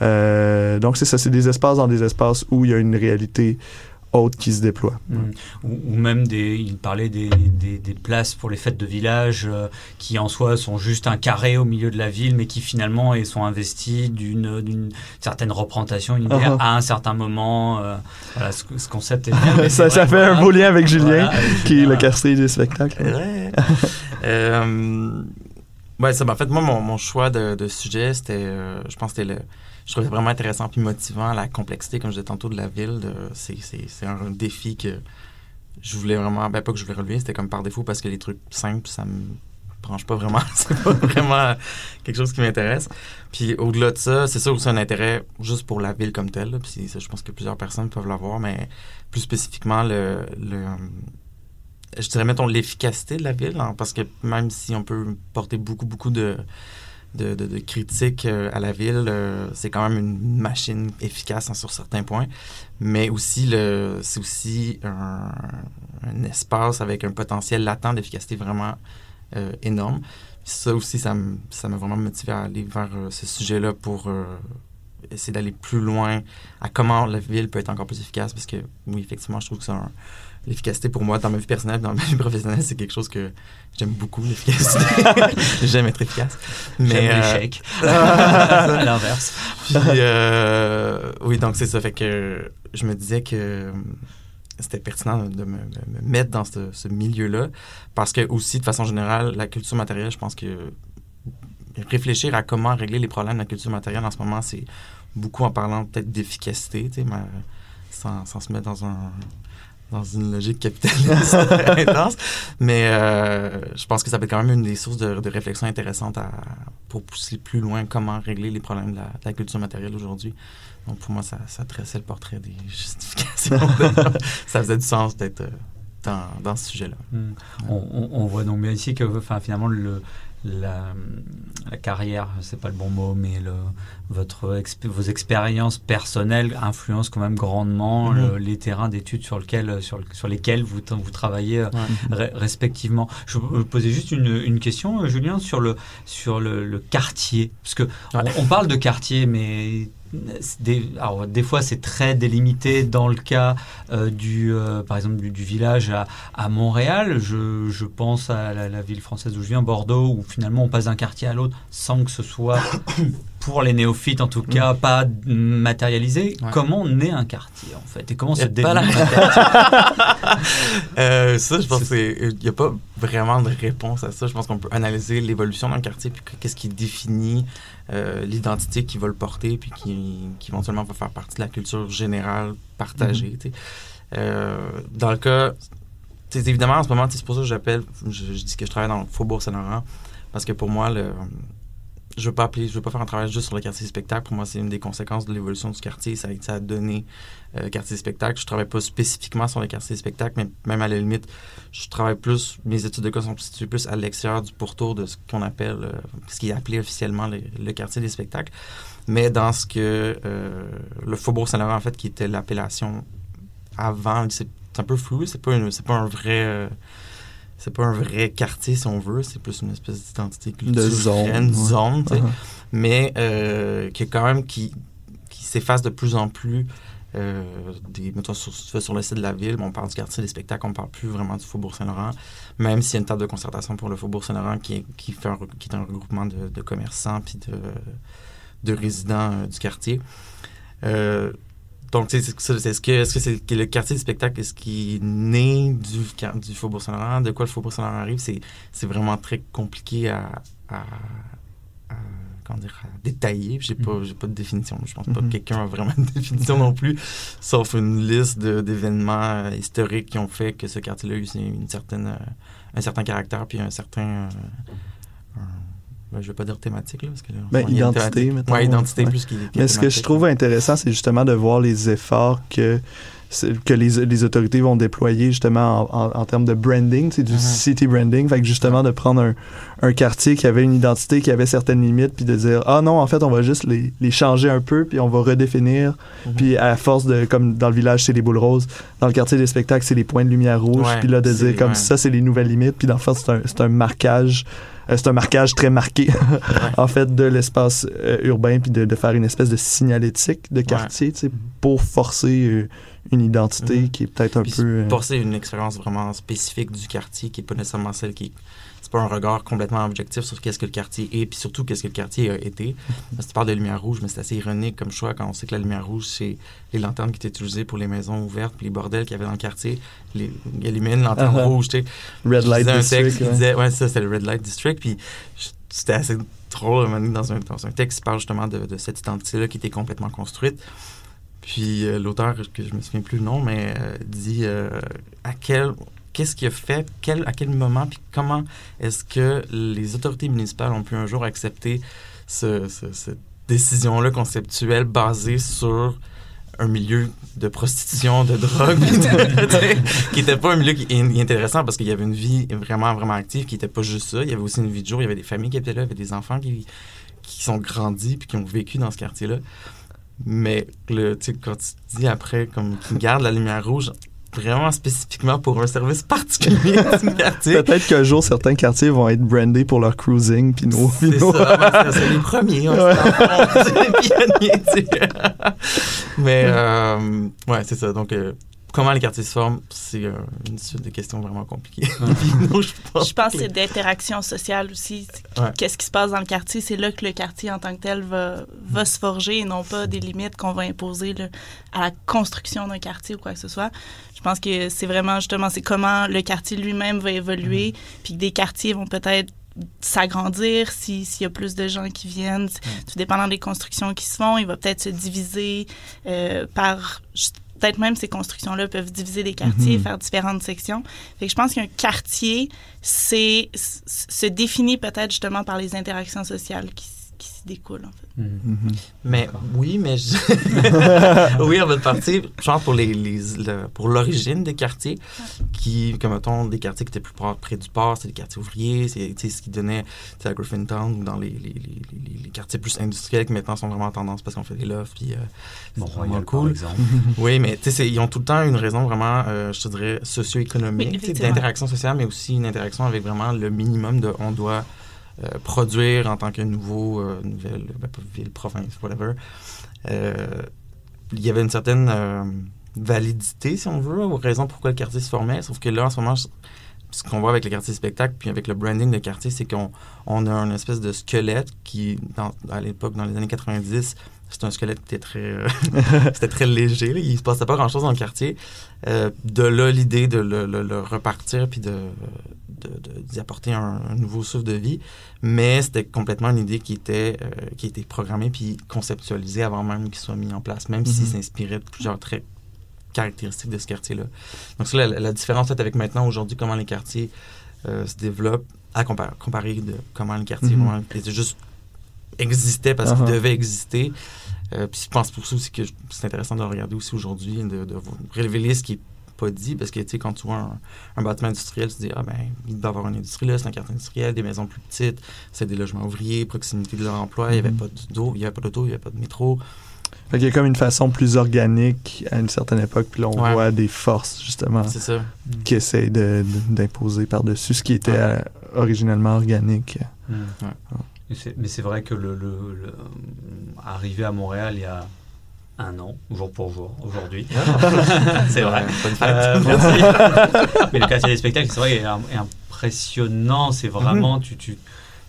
Speaker 5: Euh, donc c'est ça, c'est des espaces dans des espaces où il y a une réalité autre qui se déploie.
Speaker 3: Mm. Ou, ou même des, il parlait des, des, des places pour les fêtes de village euh, qui en soi sont juste un carré au milieu de la ville, mais qui finalement sont investis d'une d'une certaine représentation
Speaker 5: Uh-huh.
Speaker 3: à un certain moment. euh, voilà, ce, ce concept est bien. [laughs]
Speaker 5: ça, ça
Speaker 3: vrai,
Speaker 5: fait un beau lien avec Julien,
Speaker 3: Voilà, avec
Speaker 5: qui est le castrier du spectacle.
Speaker 6: C'est vrai. [laughs] Euh, Ouais, ça, ben, en fait, moi, mon, mon choix de, de sujet, c'était, euh, je pense que c'était le, je trouvais vraiment intéressant puis motivant la complexité, comme je disais tantôt, de la ville. C'est, un défi que je voulais vraiment, ben pas que je voulais relever, c'était comme par défaut parce que les trucs simples, ça me branche pas vraiment. [laughs] c'est pas vraiment quelque chose qui m'intéresse. Puis au-delà de ça, c'est ça aussi un intérêt juste pour la ville comme telle. Puis ça, je pense que plusieurs personnes peuvent l'avoir, mais plus spécifiquement le, le je dirais mettons l'efficacité de la ville, hein, parce que même si on peut porter beaucoup beaucoup de de, critiques euh, à la ville, euh, c'est quand même une machine efficace hein, sur certains points, mais aussi le c'est aussi un, espace avec un potentiel latent d'efficacité vraiment euh, énorme. Ça aussi, ça m'a vraiment motivé à aller vers ce sujet-là pour essayer d'aller plus loin à comment la ville peut être encore plus efficace, parce que oui, effectivement, je trouve que c'est un, l'efficacité pour moi dans ma vie personnelle, dans ma vie professionnelle, c'est quelque chose que j'aime beaucoup, l'efficacité. [laughs] j'aime être efficace. Mais, euh,
Speaker 3: l'échec. à [laughs] [laughs] l'inverse.
Speaker 6: puis, euh, oui, donc c'est ça. Fait que je me disais que euh, c'était pertinent de me, me- me mettre dans ce, ce milieu-là. Parce que, aussi, de façon générale, la culture matérielle, je pense que réfléchir à comment régler les problèmes de la culture matérielle en ce moment, c'est beaucoup en parlant peut-être d'efficacité, tu sais, mais sans, sans se mettre dans un dans une logique capitaliste [laughs] [laughs] intense. Mais euh, je pense que ça peut être quand même une des sources de, de réflexion intéressantes à, pour pousser plus loin comment régler les problèmes de la, de la culture matérielle aujourd'hui. Donc pour moi, ça, ça tressait le portrait des [laughs] justifications. ça faisait du sens d'être euh, dans, dans ce sujet-là.
Speaker 3: Mm. On, on- on voit donc bien ici que enfin, finalement le, la, la carrière, c'est pas le bon mot, mais le, votre vos expériences personnelles influencent quand même grandement
Speaker 6: Mhm.
Speaker 3: le- les terrains d'études sur, lequel, sur, sur lesquels vous, vous travaillez euh, re- respectivement. Je vous posais juste une, une question, euh, Julien, sur le, sur le, le quartier. Parce que
Speaker 6: Ouais.
Speaker 3: on, on parle de quartier, mais des, alors, des fois c'est très délimité dans le cas euh, du, euh, par exemple, du, du village à, à Montréal. Je, je pense à la, la ville française où je viens, Bordeaux, où finalement on passe d'un quartier à l'autre sans que ce soit, [coughs] [coughs] pour les néophytes en tout cas, pas matérialisé.
Speaker 6: Ouais.
Speaker 3: Comment naît un quartier en fait Et comment se délimite un quartier
Speaker 6: Euh, ça, je pense qu'il n'y a pas vraiment de réponse à ça. Je pense qu'on peut analyser l'évolution d'un quartier, puis qu'est-ce qui définit euh, l'identité qui va le porter, puis qui, qui éventuellement va faire partie de la culture générale partagée. sais. Euh, dans le cas, évidemment, en ce moment, c'est pour ça que j'appelle, je, je dis que je travaille dans le Faubourg Saint-Laurent, parce que pour moi, le, je veux pas veux pas faire un travail juste sur le quartier spectacle. Pour moi, c'est une des conséquences de l'évolution du quartier. Ça, a- ça a donné euh, quartier spectacle. Je travaille pas spécifiquement sur le quartier spectacle, mais même à la limite, je travaille plus, mes études de cas sont situées plus à l'extérieur du pourtour de ce qu'on appelle, euh, ce qui est appelé officiellement le, quartier des spectacles. Mais dans ce que euh, le Faubourg Saint-Laurent, en fait, qui était l'appellation avant, c'est un peu flou, c'est pas, pas un vrai. C'est pas un vrai quartier, si on veut. C'est plus une espèce d'identité culturelle,
Speaker 5: zone,
Speaker 6: une zone,
Speaker 5: Uh-huh.
Speaker 6: mais euh, qui est quand même qui, qui s'efface de plus en plus. Euh, des, mettons, sur, sur le site de la ville, on parle du quartier des spectacles, on parle plus vraiment du Faubourg Saint-Laurent, même s'il y a une table de concertation pour le Faubourg Saint-Laurent qui est, qui, fait un, re- qui est un regroupement de, de commerçants puis de, de résidents euh, du quartier. Euh, donc, est-ce que que c'est que le quartier des spectacles, est-ce qui est né du, du Faubourg Saint-Laurent? De quoi le Faubourg Saint-Laurent arrive? C'est vraiment très compliqué à, à, à- comment dire, à détailler. J'ai pas, j'ai pas de définition. Je pense pas que
Speaker 5: Mhm.
Speaker 6: quelqu'un a vraiment [laughs] une définition non plus, sauf une liste de- d'événements euh, historiques qui ont fait que ce quartier-là a eu une certaine, euh, un certain caractère puis un certain... euh, un- ben, je vais pas dire thématique, là, parce que là,
Speaker 5: Ben, identité,
Speaker 6: Ouais, identité
Speaker 5: ouais.
Speaker 6: plus qu'il
Speaker 5: Mais ce que je trouve intéressant, c'est justement de voir les efforts que, que les, les autorités vont déployer justement en, en- en termes de branding, c'est du
Speaker 6: Mhm.
Speaker 5: city branding. Fait que justement de prendre un, un quartier qui avait une identité, qui avait certaines limites, puis de dire ah non, en fait, on va juste les, les changer un peu, puis on va redéfinir.
Speaker 6: Mhm.
Speaker 5: Puis à force de, comme dans le village, c'est les boules roses, dans le quartier des spectacles, c'est les points de lumière rouge, puis là de dire comme
Speaker 6: ouais.
Speaker 5: ça, c'est les nouvelles limites, puis dans le fond, c'est un, c'est un marquage. Euh, c'est un marquage très marqué, [laughs] en fait, de l'espace euh, urbain, puis de, de faire une espèce de signalétique de quartier, tu sais, pour forcer euh, une identité
Speaker 6: Mhm.
Speaker 5: qui est peut-être un
Speaker 6: Puis
Speaker 5: peu...
Speaker 6: Forcer une expérience vraiment spécifique du quartier qui n'est pas nécessairement celle qui. C'est pas un regard complètement objectif sur qu'est-ce que le quartier est, puis surtout qu'est-ce que le quartier a été. Parce que tu parles de lumière rouge, mais c'est assez ironique comme choix quand on sait que la lumière rouge, c'est les lanternes qui étaient utilisées pour les maisons ouvertes, puis les bordels qu'il y avait dans le quartier. Les, il une lanterne
Speaker 5: Ah ah.
Speaker 6: rouge, tu sais.
Speaker 5: Red
Speaker 6: Je
Speaker 5: Light
Speaker 6: un
Speaker 5: District.
Speaker 6: texte
Speaker 5: ouais.
Speaker 6: disait, ouais, ça, c'est le Red Light District. Puis c'était assez drôle dans un, dans un texte qui parle justement de, de cette identité-là qui était complètement construite. Puis euh, l'auteur, que je me souviens plus le nom, mais euh, dit euh, à quel qu'est-ce qui a fait, quel, à quel moment, puis comment est-ce que les autorités municipales ont pu un jour accepter ce, ce- cette décision-là conceptuelle basée sur un milieu de prostitution, de drogue, [laughs] qui était pas un milieu qui est intéressant parce qu'il y avait une vie vraiment, vraiment active, qui était pas juste ça. Il y avait aussi une vie de jour, il y avait des familles qui étaient là, il y avait des enfants qui, qui sont grandis puis qui ont vécu dans ce quartier-là. Mais le, quand tu dis après, comme, qu'ils gardent la lumière rouge, vraiment spécifiquement pour un service particulier [laughs] du quartier.
Speaker 5: Peut-être qu'un jour, certains quartiers vont être brandés pour leur cruising, puis nos...
Speaker 6: C'est ça, c'est les premiers, on
Speaker 5: Ouais.
Speaker 6: les [laughs] pionniers, tu sais. Mais, euh, ouais, c'est ça. Donc, euh, comment les quartiers se forment, c'est euh, une suite de questions vraiment compliquées. [laughs] Je pense,
Speaker 4: Je pense que c'est d'interaction sociale aussi.
Speaker 6: Ouais.
Speaker 4: Qu'est-ce qui se passe dans le quartier? C'est là que le quartier en tant que tel va, va se forger et non pas des limites qu'on va imposer là, à la construction d'un quartier ou quoi que ce soit. Je pense que c'est vraiment justement, c'est comment le quartier lui-même va évoluer, puis que des quartiers vont peut-être s'agrandir si- s'il y a plus de gens qui viennent. Tout dépendant des constructions qui se font, il va peut-être se diviser euh, par... Peut-être même ces constructions-là peuvent diviser des quartiers,
Speaker 5: Mhm.
Speaker 4: faire différentes sections. Fait que je pense qu'un quartier, c'est se définit peut-être justement par les interactions sociales qui, qui s'y découlent, en fait.
Speaker 3: Mhm.
Speaker 5: Mhm.
Speaker 6: Mais oui, mais je... [laughs] oui, en fait partie, genre pour les, les- le- pour l'origine des quartiers, qui, comme mettons, des quartiers qui étaient plus près du port, c'est des quartiers ouvriers, c'est ce qui donnait tu sais, à Griffintown ou dans les, les, les, les- les quartiers plus industriels qui maintenant sont vraiment en tendance parce qu'on fait des lofts, puis euh, c'est vraiment
Speaker 3: Mont-Royal, par
Speaker 6: cool.
Speaker 3: exemple. [laughs]
Speaker 6: Oui, mais tu sais, c'est- ils ont tout le temps une raison vraiment, euh, je te dirais, socio-économique, d'interaction sociale, mais aussi une interaction avec vraiment le minimum de on doit euh, produire en tant que nouveau, euh, nouvelle, ben, pas ville, province, whatever. Euh, il y avait une certaine euh, validité, si on veut, aux raisons pourquoi le quartier se formait, sauf que là, en ce moment, ce qu'on voit avec le quartier spectacle, puis avec le branding de quartier, c'est qu'on on a une espèce de squelette qui, à l'époque, dans les années 90, c'était un squelette qui était très, euh, [laughs] c'était très léger. Là. Il se passait pas grand-chose dans le quartier. Euh, de là, l'idée de le, le- le repartir puis de, d'y apporter un, un nouveau souffle de vie. Mais c'était complètement une idée qui était, euh, qui était programmée puis conceptualisée avant même qu'il soit mis en place, même s'il
Speaker 5: Mhm.
Speaker 6: s'inspirait de plusieurs traits caractéristiques de ce quartier-là. Donc, c'est la, la différence avec maintenant, aujourd'hui, comment les quartiers se développent à comparer, comparer de comment les quartiers
Speaker 5: Mhm.
Speaker 6: vraiment étaient juste existaient parce qu'ils
Speaker 5: Uh-huh.
Speaker 6: devaient exister. Euh, puis je pense pour ça aussi que c'est intéressant de le regarder aussi aujourd'hui, de, de révéler ce qui est pas dit, parce que, tu sais, quand tu vois un, un bâtiment industriel, tu te dis, ah ben, il doit y avoir une industrie là, c'est un quartier industriel, des maisons plus petites, c'est des logements ouvriers, proximité de leur emploi, il n'y avait
Speaker 5: Mhm.
Speaker 6: pas d'eau, il n'y avait pas d'auto, il n'y avait pas de métro.
Speaker 5: Fait qu'il y a comme une façon plus organique à une certaine époque, puis là, on
Speaker 6: Ouais.
Speaker 5: voit des forces, justement,
Speaker 6: ça.
Speaker 5: qui essayent de- de- d'imposer par-dessus ce qui était
Speaker 6: Ouais.
Speaker 5: euh, originalement organique.
Speaker 6: Ouais.
Speaker 3: Mais c'est vrai que le, le- le- arrivé à Montréal il y a un an, jour pour jour, aujourd'hui. [laughs] c'est vrai. Euh, [laughs] merci. Mais le quartier des spectacles, c'est vrai, est, im- est impressionnant. C'est vraiment, tu, tu,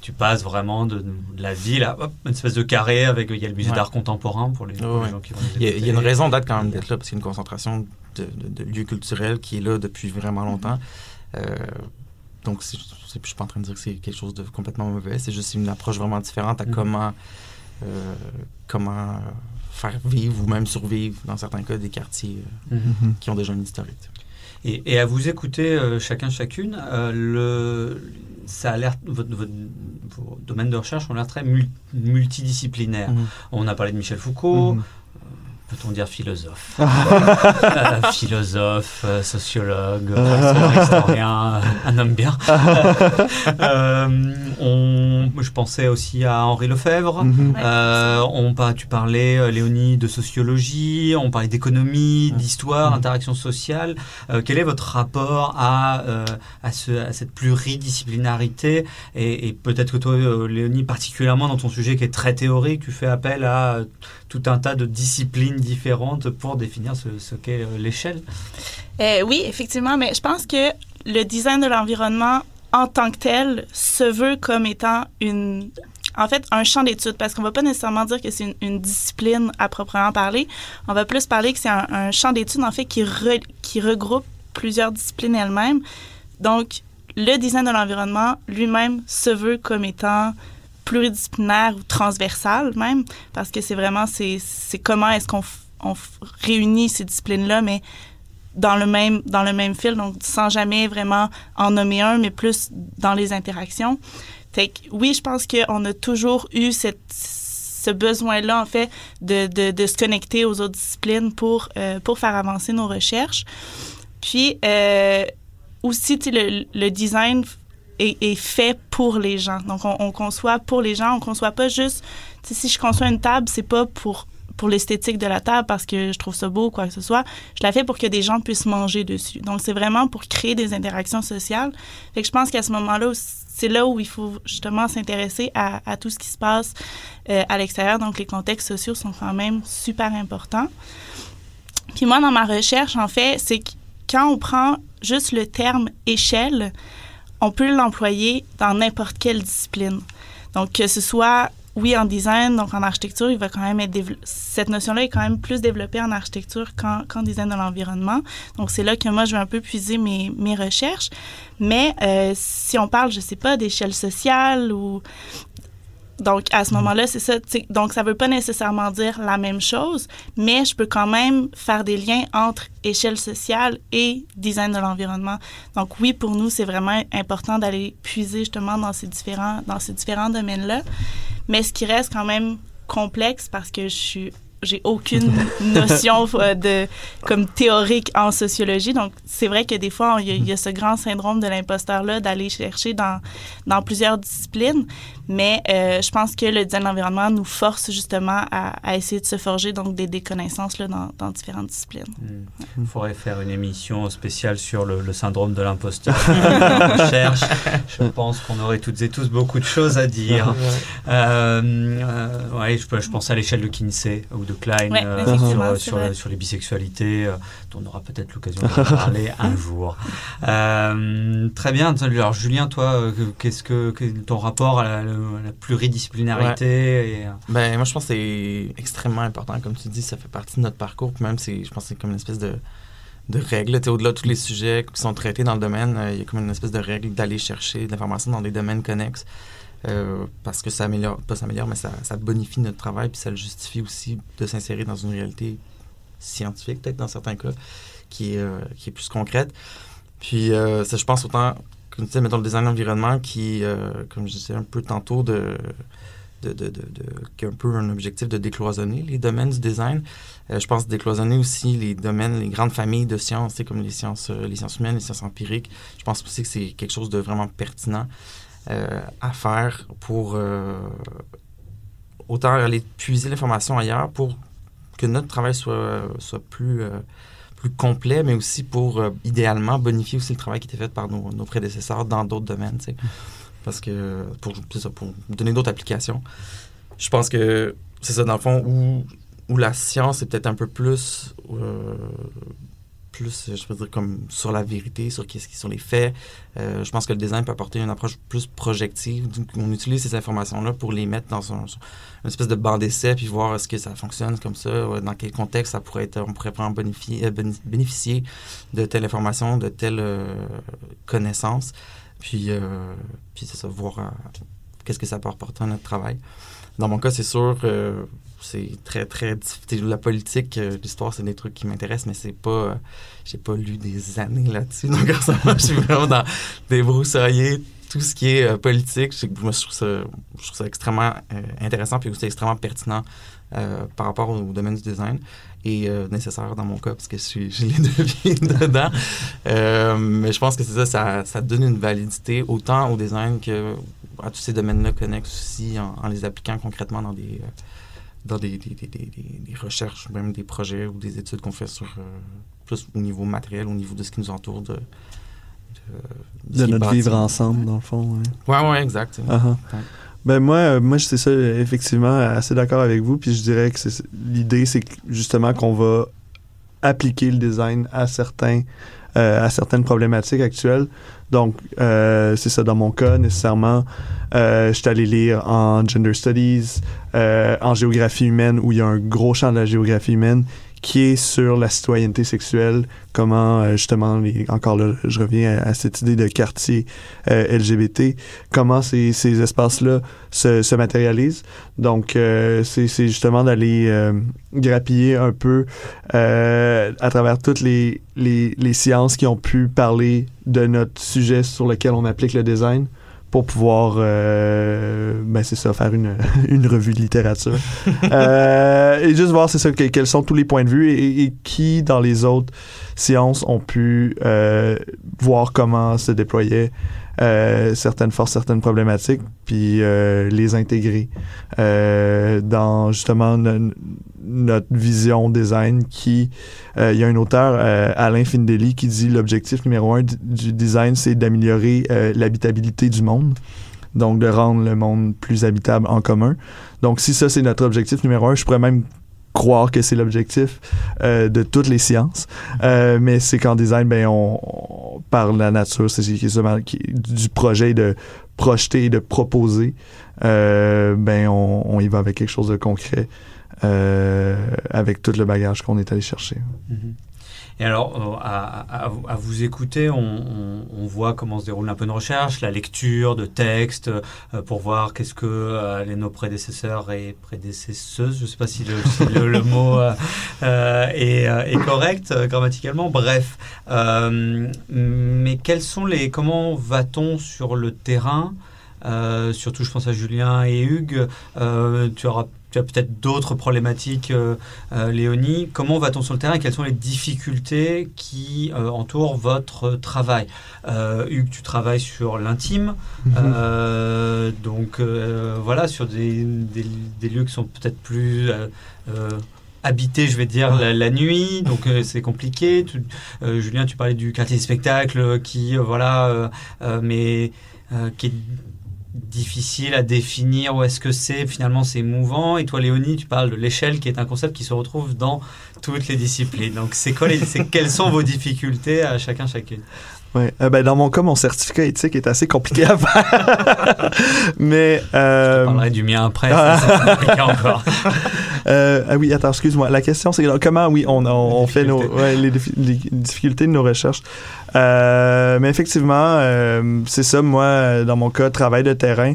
Speaker 3: tu passes vraiment de, de la ville à hop, une espèce de carré avec, il y a le musée
Speaker 6: Ouais.
Speaker 3: d'art contemporain pour les, pour les
Speaker 6: Ouais.
Speaker 3: gens qui vont
Speaker 6: Il y, a, il y a une raison d'être quand même d'être là, parce qu'il y a une concentration de, de- de lieux culturels qui est là depuis vraiment longtemps. Euh, donc, c'est- c'est- je suis pas en train de dire que c'est quelque chose de complètement mauvais, c'est juste une approche vraiment différente à
Speaker 3: Mhm.
Speaker 6: comment, euh, comment faire vivre ou même survivre, dans certains cas, des quartiers euh,
Speaker 3: Mhm.
Speaker 5: Mhm.
Speaker 6: qui ont déjà une historique.
Speaker 3: Et, et à vous écouter euh, chacun chacune, euh, le, ça a l'air votre, votre- vos domaines de recherche ont l'air très mul- multidisciplinaires.
Speaker 6: Mhm.
Speaker 3: On a parlé de Michel Foucault,
Speaker 5: Mhm.
Speaker 3: Peut-on dire philosophe, Euh, philosophe, euh, sociologue, euh, historien, un homme bien. Euh, on, je pensais aussi à Henri Lefebvre.
Speaker 5: Mhm.
Speaker 3: Euh, on, tu parlais, Léonie, de sociologie, on parlait d'économie,
Speaker 6: Mm.
Speaker 3: d'histoire,
Speaker 5: Mm.
Speaker 3: interaction sociale. Euh, quel est votre rapport à, euh, à, ce, à cette pluridisciplinarité Et, et peut-être que toi, Léonie, particulièrement dans ton sujet qui est très théorique, tu fais appel à tout un tas de disciplines différentes pour définir ce, qu'est euh, l'échelle.
Speaker 4: Euh, oui, effectivement, mais je pense que le design de l'environnement en tant que tel se veut comme étant une en fait un champ d'étude parce qu'on va pas nécessairement dire que c'est une, discipline à proprement parler. On va plus parler que c'est un, champ d'étude en fait qui regroupe plusieurs disciplines elles-mêmes. Donc le design de l'environnement lui-même se veut comme étant pluridisciplinaire ou transversale même, parce que c'est vraiment, c'est comment est-ce qu'on on réunit ces disciplines-là, mais dans le même dans le même fil, donc sans jamais vraiment en nommer un, mais plus dans les interactions. Fait que, oui, je pense qu'on a toujours eu cette ce besoin-là, en fait, de, de, de, se connecter aux autres disciplines pour, euh, pour faire avancer nos recherches. Puis, euh, aussi, le, le design est, fait pour les gens. Donc, on, on, conçoit pour les gens. On conçoit pas juste... Si je conçois une table, c'est pas pour pour l'esthétique de la table parce que je trouve ça beau, quoi que ce soit. Je la fais pour que des gens puissent manger dessus. Donc, c'est vraiment pour créer des interactions sociales. Fait je pense qu'à ce moment-là, c'est là où il faut justement s'intéresser à, à, tout ce qui se passe euh, à l'extérieur. Donc, les contextes sociaux sont quand même super importants. Puis moi, dans ma recherche, en fait, c'est que quand on prend juste le terme échelle, on peut l'employer dans n'importe quelle discipline. Donc, que ce soit oui, en design, donc en architecture, il va quand même être cette notion-là est quand même plus développée en architecture qu'en design de l'environnement. Donc c'est là que moi je vais un peu puiser mes, mes recherches. Mais euh, si on parle, je sais pas, d'échelle sociale ou donc, à ce moment-là, c'est ça. Donc, ça ne veut pas nécessairement dire la même chose, mais je peux quand même faire des liens entre échelle sociale et design de l'environnement. Donc, oui, pour nous, c'est vraiment important d'aller puiser justement dans ces différents, dans ces différents domaines-là. Mais ce qui reste quand même complexe parce que je suis j'ai aucune [laughs] notion euh, de comme théorique en sociologie. Donc, c'est vrai que des fois, il y, a ce grand syndrome de l'imposteur-là d'aller chercher dans, dans plusieurs disciplines. Mais euh, je pense que le design d'environnement nous force justement à, à, essayer de se forger donc des, des connaissances là, dans, dans différentes disciplines.
Speaker 3: Hmm. Il faudrait faire une émission spéciale sur le, le syndrome de l'imposteur. [laughs] Je pense qu'on aurait toutes et tous beaucoup de choses à dire. euh, euh, ouais, je, je pense à l'échelle de Kinsey ou de Klein
Speaker 4: ouais,
Speaker 3: euh, sur, sur, sur, les bisexualités, euh, on aura peut-être l'occasion de parler [laughs] un jour. Euh, très bien. Alors Julien, toi, qu'est-ce que ton rapport à la, la pluridisciplinarité
Speaker 6: ouais.
Speaker 3: et...
Speaker 6: Ben moi je pense que c'est extrêmement important, comme tu dis, ça fait partie de notre parcours. Puis même je pense que c'est comme une espèce de de règles. Au-delà de tous les sujets qui sont traités dans le domaine, il y a comme une espèce de règle d'aller chercher de l'information dans des domaines connexes. Euh, parce que ça améliore, pas s'améliore, mais ça, ça, bonifie notre travail, puis ça le justifie aussi de s'insérer dans une réalité scientifique, peut-être dans certains cas, qui est, euh, qui est plus concrète. Puis, euh, je pense autant, comme tu sais, mettons le design d'environnement, qui, comme je disais un peu tantôt, de, de, de, de, de, qui a un peu un objectif de décloisonner les domaines du design. je pense décloisonner aussi les domaines, les grandes familles de sciences, comme les sciences, les sciences humaines, les sciences empiriques. Je pense aussi que c'est quelque chose de vraiment pertinent. Euh, à faire pour euh, autant aller puiser l'information ailleurs pour que notre travail soit, soit plus, euh, plus complet, mais aussi pour idéalement bonifier aussi le travail qui était fait par nos, nos prédécesseurs dans d'autres domaines. Parce que pour, ça, pour donner d'autres applications, je pense que c'est ça, dans le fond, où, où la science est peut-être un peu plus euh, plus, je veux dire, comme sur la vérité, sur qu'est-ce qui sont les faits. Euh, je pense que le design peut apporter une approche plus projective. Donc, on utilise ces informations-là pour les mettre dans un, une espèce de banc d'essai, puis voir est-ce que ça fonctionne comme ça, dans quel contexte ça pourrait être, on pourrait vraiment bénéficier, euh, bénéficier de telle information, de telle euh, connaissance. Puis, euh, puis c'est ça, voir euh, qu'est-ce que ça peut apporter à notre travail. Dans mon cas, c'est sûr, euh, c'est très, très difficile. La politique, euh, l'histoire, c'est des trucs qui m'intéressent, mais c'est pas. Euh, j'ai pas lu des années là-dessus. [laughs] Donc, en ce moment, je suis vraiment dans débroussailler tout ce qui est euh, politique. Je, trouve ça, je trouve ça extrêmement intéressant puis aussi extrêmement pertinent par rapport au domaine du design et nécessaire dans mon cas parce que je suis les [laughs] devine dedans. mais je pense que c'est ça, ça, donne une validité autant au design que à tous ces domaines-là connexes aussi en, les appliquant concrètement dans des dans des, des, des, des, recherches, même des projets ou des études qu'on fait sur euh, plus au niveau matériel, au niveau de ce qui nous entoure, de,
Speaker 5: de, de notre vivre ensemble, dans le fond.
Speaker 6: Oui, ouais, ouais, exact.
Speaker 5: Uh -huh. ouais. Ben moi, moi c'est ça, effectivement, assez d'accord avec vous. Puis je dirais que l'idée, c'est justement qu'on va appliquer le design à certains euh, à certaines problématiques actuelles. Donc, euh, c'est ça, dans mon cas, nécessairement, euh, je suis allé lire en Gender Studies, euh, en géographie humaine, où il y a un gros champ de la géographie humaine qui est sur la citoyenneté sexuelle, comment euh, justement, les, encore là, je reviens à, cette idée de quartier euh, LGBT, comment ces, ces espaces-là se, se matérialisent. Donc, euh, c'est c'est justement d'aller euh, grappiller un peu euh, à travers toutes les, les, les sciences qui ont pu parler de notre sujet sur lequel on applique le design pour pouvoir, euh, ben c'est ça, faire une, [laughs] une revue de littérature. [laughs] Euh, et juste voir, c'est ça, que- quels sont tous les points de vue et, et qui, dans les autres sciences, ont pu euh, voir comment se déployaient euh, certaines forces, certaines problématiques, puis euh, les intégrer euh, dans justement no- notre vision design qui euh, il y a un auteur euh, Alain Findeli qui dit l'objectif numéro un du, design c'est d'améliorer l'habitabilité du monde donc de rendre le monde plus habitable en commun. Donc si ça c'est notre objectif numéro un je pourrais même croire que c'est l'objectif euh, de toutes les sciences Euh, mais c'est qu'en design ben on, on- par la nature c'est du projet de projeter et de proposer euh, ben on, y va avec quelque chose de concret avec tout le bagage qu'on est allé chercher.
Speaker 3: Mhm. Et alors, à, vous écouter, on, voit comment se déroule un peu une recherche, la lecture de textes, euh, pour voir qu'est-ce que euh, les, nos prédécesseurs et prédécesseuses, je ne sais pas si le, mot euh, est, est correct grammaticalement, bref. Mais quels sont les, comment va-t-on sur le terrain Euh, surtout, je pense à Julien et Hugues. Euh, tu auras tu as peut-être d'autres problématiques, euh, euh, Léonie. Comment va-t-on sur le terrain et quelles sont les difficultés qui euh, entourent votre travail? Hugues, tu travailles sur l'intime, euh, donc voilà, sur des, des- des lieux qui sont peut-être plus habités, je vais dire, la, la nuit, donc euh, c'est compliqué. Tu- euh, Julien, tu parlais du quartier des spectacles qui, euh, voilà, mais qui est difficile à définir où est-ce que c'est finalement c'est mouvant et toi Léonie tu parles de l'échelle qui est un concept qui se retrouve dans toutes les disciplines donc c'est quoi les, c'est- quelles sont vos difficultés à chacun chacune?
Speaker 5: Ouais. Euh, ben, dans mon cas, mon certificat éthique est assez compliqué à faire. [laughs] Mais
Speaker 3: je
Speaker 5: euh,
Speaker 3: te parlerai du mien après [laughs] c'est encore
Speaker 5: euh, ah oui, attends, excuse-moi. La question, c'est comment, oui, on, on, on fait nos, ouais, les, difficultés de nos recherches. Euh, mais effectivement, euh, c'est ça, moi, dans mon cas, travail de terrain.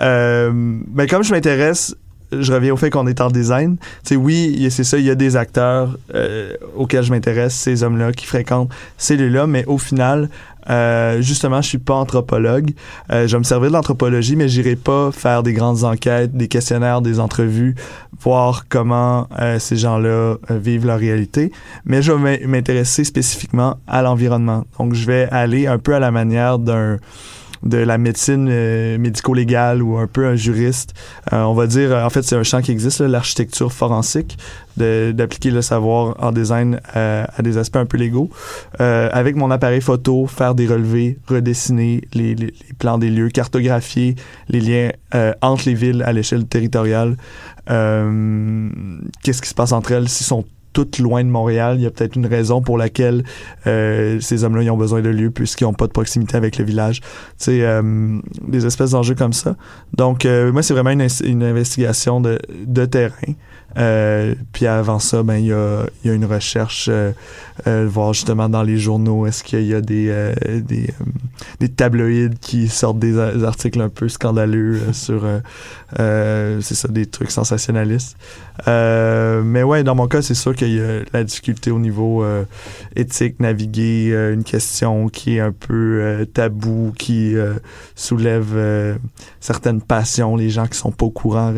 Speaker 5: Euh, ben, comme je m'intéresse, je reviens au fait qu'on est en design. Tu sais, oui, c'est ça, il y a des acteurs euh, auxquels je m'intéresse, ces hommes-là qui fréquentent ces lieux-là, mais au final, euh, justement, je suis pas anthropologue. Euh, je vais me servir de l'anthropologie, mais j'irai pas faire des grandes enquêtes, des questionnaires, des entrevues, voir comment ces gens-là vivent leur réalité. Mais je vais m'in- m'intéresser spécifiquement à l'environnement. Donc, je vais aller un peu à la manière d'un de la médecine euh, médico-légale ou un peu un juriste. Euh, on va dire, euh, en fait, c'est un champ qui existe, l'architecture forensique, d'appliquer le savoir en design euh, à des aspects un peu légaux. Avec mon appareil photo, faire des relevés, redessiner les, les- les plans des lieux, cartographier les liens entre les villes à l'échelle territoriale. Qu'est-ce qui se passe entre elles s'ils sont toutes loin de Montréal, il y a peut-être une raison pour laquelle euh, ces hommes-là ont besoin de lieux puisqu'ils n'ont pas de proximité avec le village. Tu euh, des espèces d'enjeux comme ça. Donc, euh, moi, c'est vraiment une, une investigation de, de terrain. Euh, puis avant ça, ben il y a, y a une recherche, euh, euh, voir justement dans les journaux, est-ce qu'il y a des, euh, des, euh, des tabloïds qui sortent des, articles un peu scandaleux euh, sur, c'est ça, des trucs sensationnalistes. Mais ouais, dans mon cas, c'est sûr qu'il y a la difficulté au niveau éthique, naviguer une question qui est un peu tabou, qui soulève certaines passions. Les gens qui sont pas au courant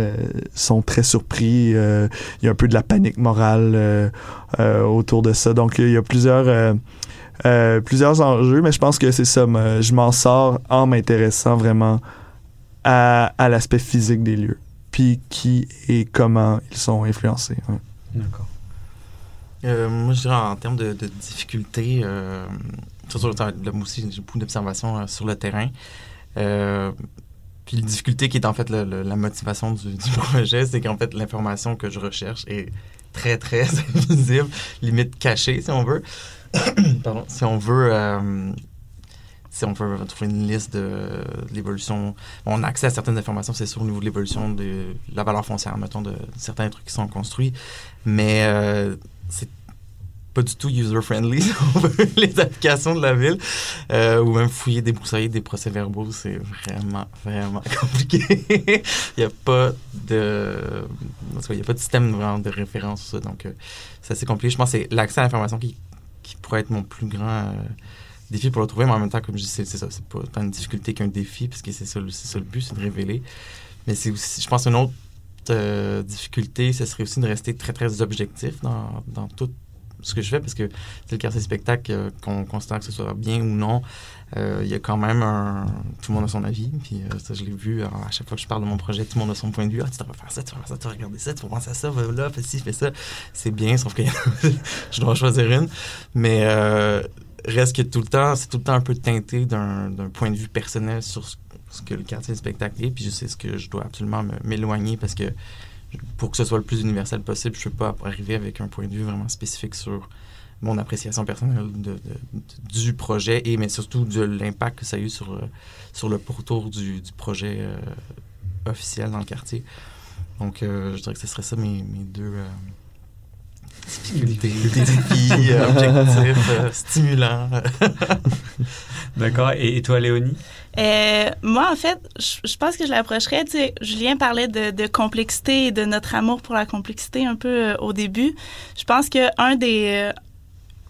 Speaker 5: sont très surpris. Euh, il y a un peu de la panique morale euh, euh, autour de ça. Donc, il y a plusieurs... euh, euh, plusieurs enjeux, mais je pense que c'est ça. Je m'en sors en m'intéressant vraiment à, l'aspect physique des lieux, puis qui et comment ils sont influencés.
Speaker 3: d'accord
Speaker 6: Euh, moi, je dirais en termes de, difficultés, euh, aussi, j'ai beaucoup d'observations euh, sur le terrain. Puis la difficulté qui est en fait la motivation du, [laughs] projet, c'est qu'en fait, l'information que je recherche est très, très [laughs] invisible, limite cachée, si on veut. [coughs] Pardon. Si on veut... euh, si on veut trouver une liste de, l'évolution, on a accès à certaines informations, c'est sûr, au niveau de l'évolution de la valeur foncière, mettons, de, certains trucs qui sont construits, mais euh, c'est pas du tout user-friendly, [laughs] les applications de la ville, euh, ou même fouiller, débroussailler des procès-verbaux, c'est vraiment, vraiment [laughs] compliqué. il n'y a pas de... Il y a pas de système vraiment de référence, donc euh, c'est assez compliqué. Je pense que c'est l'accès à l'information qui, pourrait être mon plus grand... Euh, défi pour le trouver, mais en même temps, comme je dis, c'est ça, c'est pas tant une difficulté qu'un défi, parce que c'est ça, ça, le but, c'est de révéler. Mais c'est aussi, je pense, une autre euh, difficulté, ce serait aussi de rester très, très objectif dans, dans tout ce que je fais, parce que c'est le quartier spectacle, euh, qu'on considère que ce soit bien ou non, euh, il y a quand même un... Tout le monde a son avis, puis ça, je l'ai vu à chaque fois que je parle de mon projet, tout le monde a son point de vue. Ah, tu devrais faire ça, tu devrais faire ça, tu vas regarder ça, tu vas penser à ça, là, fais ci, fais ça. C'est bien, sauf que [laughs] je dois choisir une. Mais reste que tout le temps, c'est tout le temps un peu teinté d'un point de vue personnel sur ce, que le quartier spectacle est. Puis je sais ce que je dois absolument m'éloigner parce que pour que ce soit le plus universel possible, je ne peux pas arriver avec un point de vue vraiment spécifique sur mon appréciation personnelle de, du projet et mais surtout de l'impact que ça a eu sur, sur le pourtour du, du projet euh, officiel dans le quartier. Donc, euh, je dirais que ce serait ça mes, mes deux, euh, difficultés, défis, euh, objectifs, euh, [laughs] stimulants.
Speaker 3: D'accord. Et, toi, Léonie?
Speaker 4: Euh, moi, en fait, je, pense que je l'approcherais. Tu sais, Julien parlait de, de, complexité et de notre amour pour la complexité un peu au début. Je pense que un des,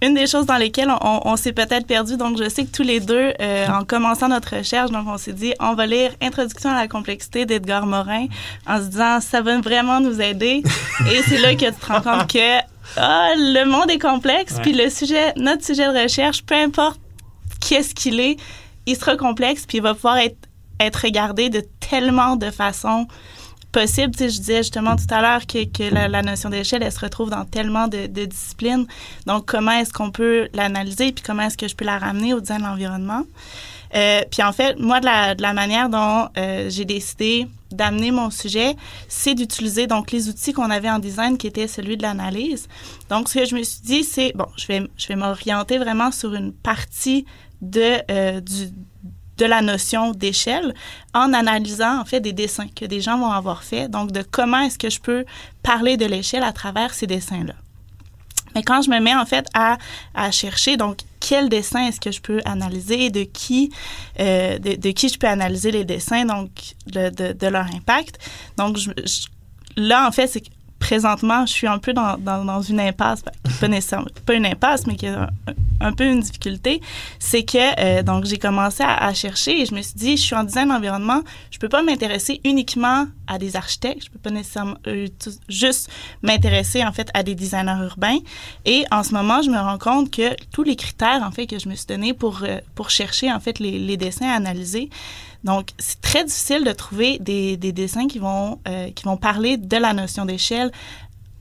Speaker 4: une des choses dans lesquelles on, s'est peut-être perdu, donc je sais que tous les deux, en commençant notre recherche, donc on s'est dit, on va lire Introduction à la complexité d'Edgar Morin en se disant, ça va vraiment nous aider. [laughs] Et c'est là que tu te rends compte que ah, le monde est complexe, puis le sujet, notre sujet de recherche, peu importe qu'est-ce qu'il est, il sera complexe, puis il va pouvoir être, regardé de tellement de façons possibles. Tu je disais justement tout à l'heure que, la, notion d'échelle, elle se retrouve dans tellement de, disciplines. Donc, comment est-ce qu'on peut l'analyser, puis comment est-ce que je peux la ramener au design de l'environnement? Euh, puis en fait, moi, de la, de la manière dont euh, j'ai décidé d'amener mon sujet, c'est d'utiliser donc les outils qu'on avait en design qui était celui de l'analyse. Donc, ce que je me suis dit, c'est, bon, je vais, je vais m'orienter vraiment sur une partie de, euh, du, de la notion d'échelle en analysant en fait des dessins que des gens vont avoir fait. Donc, de comment est-ce que je peux parler de l'échelle à travers ces dessins-là. Mais quand je me mets en fait à, à chercher, donc quel dessin est-ce que je peux analyser, de qui, euh, de, qui je peux analyser les dessins, donc de, de, leur impact. Donc là en fait c'est présentement, je suis un peu dans, dans, une impasse, ben, pas nécessairement, pas une impasse, mais qui a un, peu une difficulté, c'est que euh, donc j'ai commencé à, chercher et je me suis dit, je suis en design d'environnement, je peux pas m'intéresser uniquement à des architectes, je peux pas nécessairement euh, juste m'intéresser en fait à des designers urbains. Et en ce moment, je me rends compte que tous les critères en fait que je me suis donné pour euh, pour chercher en fait les dessins à analyser, donc, c'est très difficile de trouver des, des dessins qui vont, euh, qui vont parler de la notion d'échelle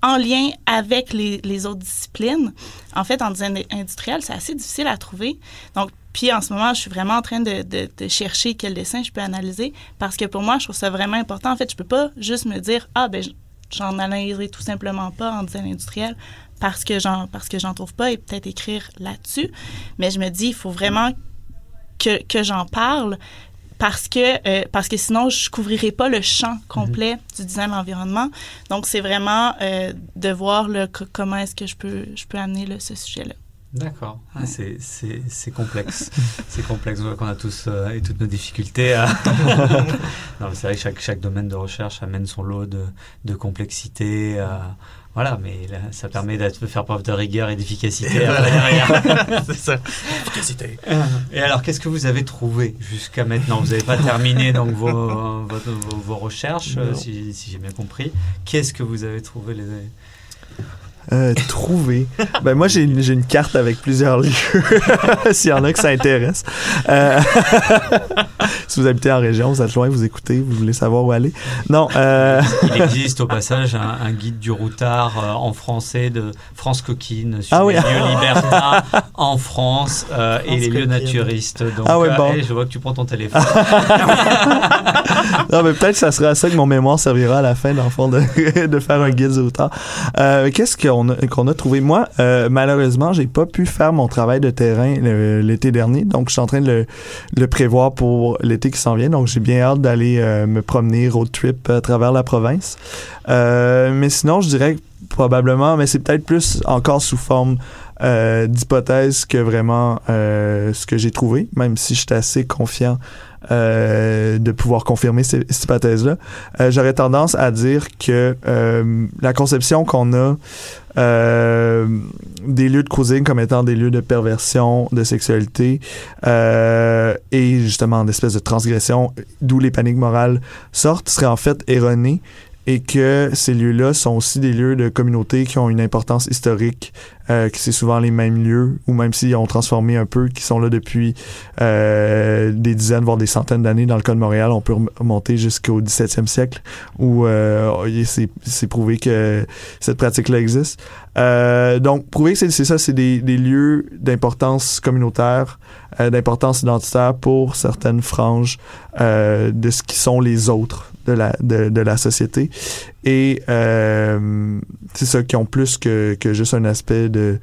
Speaker 4: en lien avec les, les, autres disciplines. En fait, en design industriel, c'est assez difficile à trouver. Donc, puis en ce moment, je suis vraiment en train de, de, de, chercher quel dessin je peux analyser parce que pour moi, je trouve ça vraiment important. En fait, je peux pas juste me dire ah ben j'en analyserai tout simplement pas en design industriel parce que j'en parce que j'en trouve pas et peut-être écrire là-dessus. Mais je me dis il faut vraiment que, que j'en parle parce que euh, parce que sinon je couvrirai pas le champ complet mhm. du design de l'environnement. Donc c'est vraiment euh, de voir le, comment est-ce que je peux je peux amener ce sujet-là.
Speaker 3: D'accord. Ah, c'est complexe. [laughs] c'est complexe. On voit qu'on a tous euh, et toutes nos difficultés. [laughs] c'est vrai que chaque, chaque domaine de recherche amène son lot de, de complexité. Voilà, mais ça permet de faire preuve de rigueur et d'efficacité. [laughs]
Speaker 6: c'est ça, efficacité.
Speaker 3: Et alors, qu'est-ce que vous avez trouvé jusqu'à maintenant? Vous n'avez pas terminé donc vos, vos, recherches, si, si j'ai bien compris. Qu'est-ce que vous avez trouvé les
Speaker 5: euh, trouver. ben moi j'ai une carte avec plusieurs lieux [laughs] s'il y en a que ça intéresse. Euh, [laughs] si vous habitez en région, vous êtes loin, vous écoutez, vous voulez savoir où aller. Non. Euh...
Speaker 3: Il existe au passage un, guide du routard euh, en français de France Coquine sur
Speaker 5: ah
Speaker 3: les lieux libertins [laughs] en France euh, et les lieux naturistes. Donc,
Speaker 5: ah ouais, bon.
Speaker 3: je vois que tu prends ton téléphone.
Speaker 5: non mais peut-être que ça sera à ça que mon mémoire servira à la fin dans le fond de, de faire un guide du routard. Qu'est-ce qu'on qu'on a, trouvé. Moi, euh, malheureusement, j'ai pas pu faire mon travail de terrain le- l'été dernier, donc je suis en train de le, prévoir pour l'été qui s'en vient. Donc j'ai bien hâte d'aller euh, me promener road trip à travers la province. Euh, mais sinon, je dirais probablement, mais c'est peut-être plus encore sous forme euh, d'hypothèse que vraiment euh, ce que j'ai trouvé, même si je suis assez confiant euh, de pouvoir confirmer ces- cette hypothèse-là. Euh, J'aurais tendance à dire que euh, la conception qu'on a euh, des lieux de cruising comme étant des lieux de perversion, de sexualité et justement d'espèce de transgression, d'où les paniques morales sortent, serait en fait erronée et que ces lieux-là sont aussi des lieux de communauté qui ont une importance historique, euh, que c'est souvent les mêmes lieux, ou même s'ils ont transformé un peu, qui sont là depuis euh, des dizaines, voire des centaines d'années. Dans le cas de Montréal, on peut remonter jusqu'au 17e siècle, où euh, c'est prouvé que cette pratique-là existe. Euh, donc, prouver que c'est c'est ça, c'est des, des lieux d'importance communautaire, euh, d'importance identitaire pour certaines franges euh, de ce qui sont les autres de la, de, la société. Et euh, c'est ça, qui ont plus que, que juste un aspect de,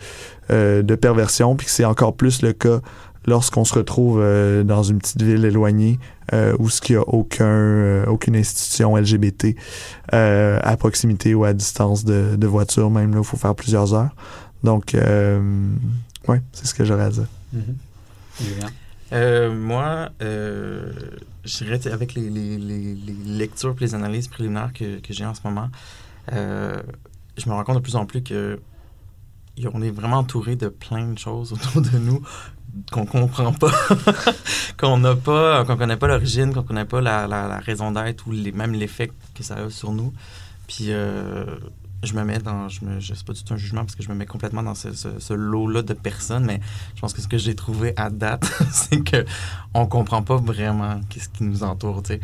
Speaker 5: euh, de perversion, puis c'est encore plus le cas lorsqu'on se retrouve euh, dans une petite ville éloignée où il n'y a aucun, aucune institution LGBT à proximité ou à distance de, de voiture, même là, il faut faire plusieurs heures. Donc, ouais, c'est ce que j'aurais à dire.
Speaker 3: Mhm. Julien?
Speaker 6: Euh, moi, euh, je dirais avec les, lectures et les analyses préliminaires que, que j'ai en ce moment, euh, je me rends compte de plus en plus que on est vraiment entouré de plein de choses autour de nous qu'on comprend pas, [laughs] qu'on n'a pas, qu'on connaît pas l'origine, qu'on connaît pas la, la, raison d'être ou les, même l'effet que ça a sur nous. Puis je me mets dans, je me, je sais pas du tout un jugement parce que je me mets complètement dans ce, ce, ce lot-là de personnes, mais je pense que ce que j'ai trouvé à date, [laughs] c'est que on comprend pas vraiment qu'est-ce qui nous entoure, tu sais.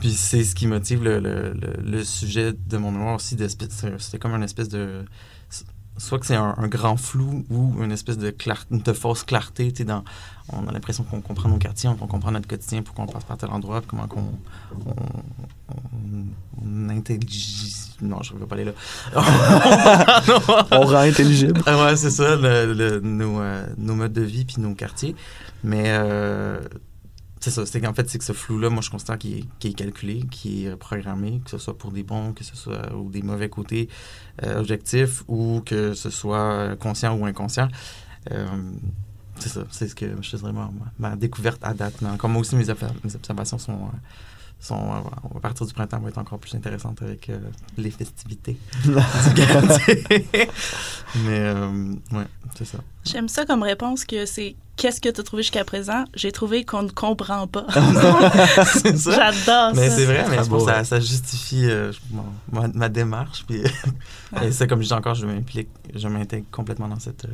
Speaker 6: Puis c'est ce qui motive le, le, le, sujet de mon mémoire aussi. c'est- C'était comme une espèce de soit que c'est un, un grand flou ou une espèce de, clar- de fausse clarté. Dans, on a l'impression qu'on comprend nos quartiers, on comprend notre quotidien, pourquoi on passe par tel endroit, comment qu'on on, on, on intellige... Non, je ne vais pas aller là. [laughs]
Speaker 5: On rend intelligible.
Speaker 6: Ah ouais, c'est ça, le- le- nos, euh, nos modes de vie puis nos quartiers. Mais euh, c'est ça, c'est qu'en fait, c'est que ce flou-là, moi, je considère qu'il est, calculé, qu'il est programmé, que ce soit pour des bons, que ce soit ou des mauvais côtés euh, objectifs ou que ce soit euh, conscient ou inconscient. Euh, c'est ça, c'est ce que je dirais ma, ma- ma découverte à date. Mais encore, moi aussi, mes, obs- mes observations sont, euh, sont euh, à partir du printemps, vont être encore plus intéressantes avec euh, les festivités. [laughs] [laughs] Mais, euh, ouais, c'est ça.
Speaker 4: J'aime ça comme réponse que c'est qu'est-ce que tu as trouvé jusqu'à présent? J'ai trouvé qu'on ne comprend pas. [laughs]
Speaker 6: c'est ça.
Speaker 4: J'adore
Speaker 6: Mais
Speaker 4: ça.
Speaker 6: c'est vrai, mais je
Speaker 3: beau,
Speaker 6: que ça,
Speaker 3: ouais.
Speaker 6: ça justifie euh, mon- ma, ma démarche. Puis, [laughs] et ça, comme je dis encore, je m'implique, je m'intègre complètement dans cette. euh,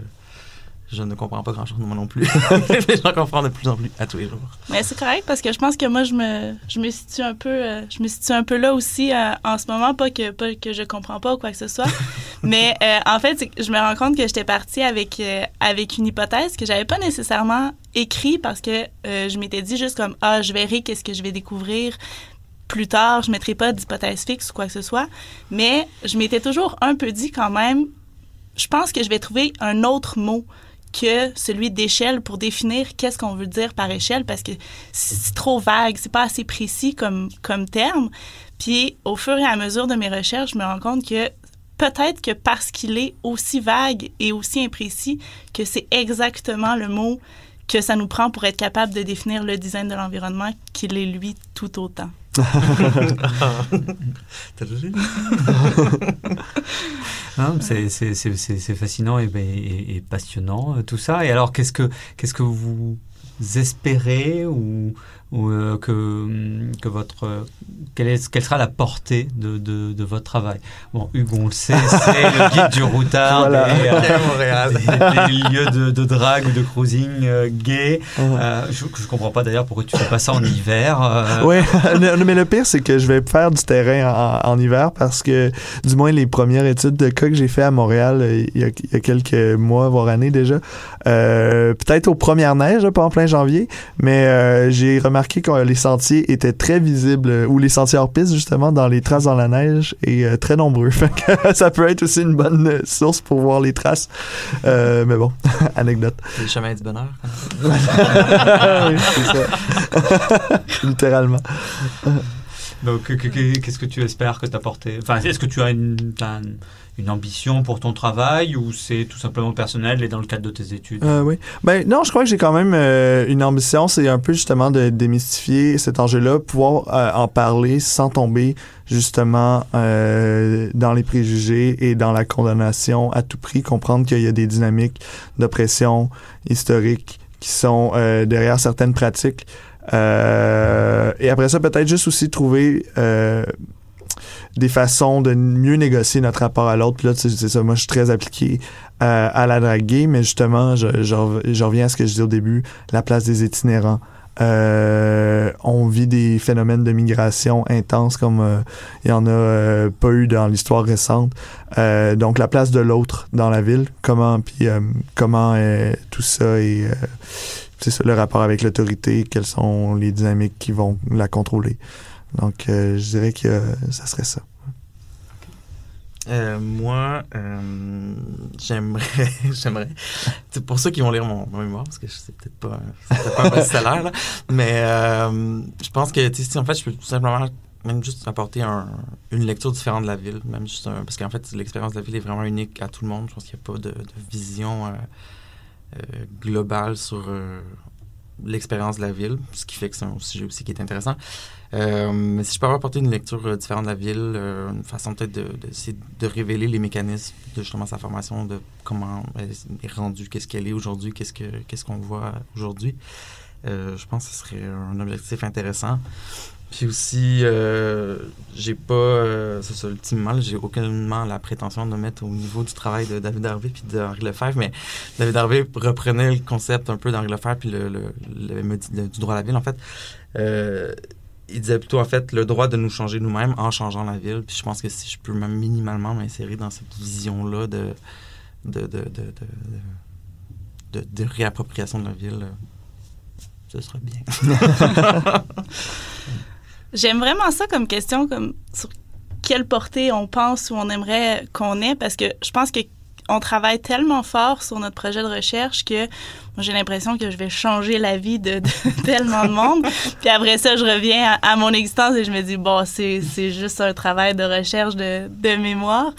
Speaker 6: je ne comprends pas grand-chose, moi non plus. [laughs] mais j'en comprends de plus en plus à tous les jours.
Speaker 4: Mais c'est correct parce que je pense que moi je me je me situe un peu euh, je me situe un peu là aussi euh, en ce moment pas que pas que je comprends pas ou quoi que ce soit [laughs] mais euh, en fait je me rends compte que j'étais partie avec avec une hypothèse que j'avais pas nécessairement écrit parce que je m'étais dit juste comme ah je verrai qu'est-ce que je vais découvrir plus tard je mettrai pas d'hypothèse fixe ou quoi que ce soit mais je m'étais toujours un peu dit quand même je pense que je vais trouver un autre mot que celui d'échelle pour définir qu'est-ce qu'on veut dire par échelle parce que c'est trop vague, c'est pas assez précis comme, comme terme. Puis au fur et à mesure de mes recherches, je me rends compte que peut-être que parce qu'il est aussi vague et aussi imprécis, que c'est exactement le mot que ça nous prend pour être capable de définir le design de l'environnement qu'il est lui tout autant. [laughs] [laughs]
Speaker 3: C'est- fascinant et passionnant euh, tout ça. Et alors, qu'est-ce que qu'est-ce que vous espérez ou, ou, euh, que que votre euh, quelle, est, quelle sera la portée de, de, de votre travail? Bon, Hugo, on le sait, [laughs] c'est le guide du routard
Speaker 5: Voilà.
Speaker 3: des, euh,
Speaker 6: À Montréal.
Speaker 3: des- des lieux de, de drague ou de cruising euh, gay. Euh, je, je comprends pas d'ailleurs pourquoi tu fais pas ça en hiver. euh,
Speaker 5: Ouais, [laughs] Non, mais le pire, c'est que je vais faire du terrain en, en hiver parce que, du moins, les premières études de cas que j'ai fait à Montréal euh, il y, a, il y a quelques mois, voire années déjà, euh, peut-être aux premières neiges, là, pas en plein janvier, mais euh, j'ai remarqué que les sentiers étaient très visibles, euh, ou les sentiers hors piste, justement, dans les traces dans la neige, et euh, très nombreux. [laughs] Fait que ça peut être aussi une bonne euh, source pour voir les traces. Euh, mais bon, [laughs] anecdote.
Speaker 6: Les chemins du bonheur. [laughs]
Speaker 5: oui, c'est ça. Littéralement.
Speaker 3: Donc, que- que- que- qu'est-ce que tu espères que t'apporter Enfin, est-ce que tu as une, t'as une, une ambition pour ton travail ou c'est tout simplement personnel et dans le cadre de tes études?
Speaker 5: Euh, oui. Ben non, je crois que j'ai quand même euh, une ambition, c'est un peu justement de démystifier cet enjeu-là, pouvoir euh, en parler sans tomber justement euh, dans les préjugés et dans la condamnation à tout prix, comprendre qu'il y a des dynamiques d'oppression historique qui sont derrière certaines pratiques. Et après ça, peut-être juste aussi trouver des façons de mieux négocier notre rapport à l'autre. Puis là, c'est ça, moi, je suis très appliqué euh, à la drague mais justement, je, je, rev- je reviens à ce que je disais au début, la place des itinérants. Euh, on vit des phénomènes de migration intenses comme euh, il y en a euh, pas eu dans l'histoire récente. Donc la place de l'autre dans la ville, comment puis comment tout ça et c'est ça le rapport avec l'autorité, quelles sont les dynamiques qui vont la contrôler. Donc euh, je dirais que euh, ça serait ça.
Speaker 6: Euh, moi, j'aimerais, [laughs] j'aimerais, c'est pour ceux qui vont lire mon, mémoire, parce que sais peut-être pas, c'est peut-être pas un best-seller, là, mais je pense que, si en fait, je peux tout simplement même juste apporter un- une lecture différente de la ville, même juste parce qu'en fait, l'expérience de la ville est vraiment unique à tout le monde. Je pense qu'il n'y a pas de, vision globale sur l'expérience de la ville, ce qui fait que c'est un sujet aussi qui est intéressant. Euh, mais si je peux avoir apporté une lecture euh, différente de la ville, euh, une façon peut-être de, de, de révéler les mécanismes de justement sa formation, de comment elle est rendue, qu'est-ce qu'elle est aujourd'hui, qu'est-ce que qu'est-ce qu'on voit aujourd'hui, euh, je pense que ce serait un objectif intéressant. Puis aussi, euh, j'ai pas, euh, c'est ça, ultimement, j'ai aucunement la prétention de mettre au niveau du travail de David Harvey puis d'Henri Lefebvre, mais David Harvey reprenait le concept un peu d'Henri Lefebvre puis le, le, le- le- du droit à la ville, en fait. Il disait plutôt, en fait, le droit de nous changer nous-mêmes en changeant la ville. Puis je pense que si je peux même minimalement m'insérer dans cette vision-là de, de, de, de- de réappropriation de la ville, euh, ce serait bien. [laughs]
Speaker 4: J'aime vraiment ça comme question, comme sur quelle portée on pense ou on aimerait qu'on ait, parce que je pense que on travaille tellement fort sur notre projet de recherche que j'ai l'impression que je vais changer la vie de, [laughs] tellement de monde. Puis après ça, je reviens à, mon existence et je me dis, bon, c'est juste un travail de recherche de, de mémoire.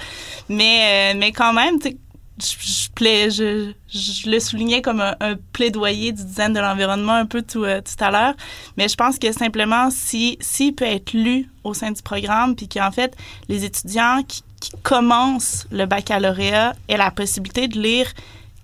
Speaker 4: Mais, euh, mais quand même, tu je, je, je, je le soulignais comme un, plaidoyer du design de l'environnement un peu tout, euh, tout à l'heure. Mais je pense que simplement, si s'il peut être lu au sein du programme, puis qu'en fait, les étudiants qui, qui commencent le baccalauréat aient la possibilité de lire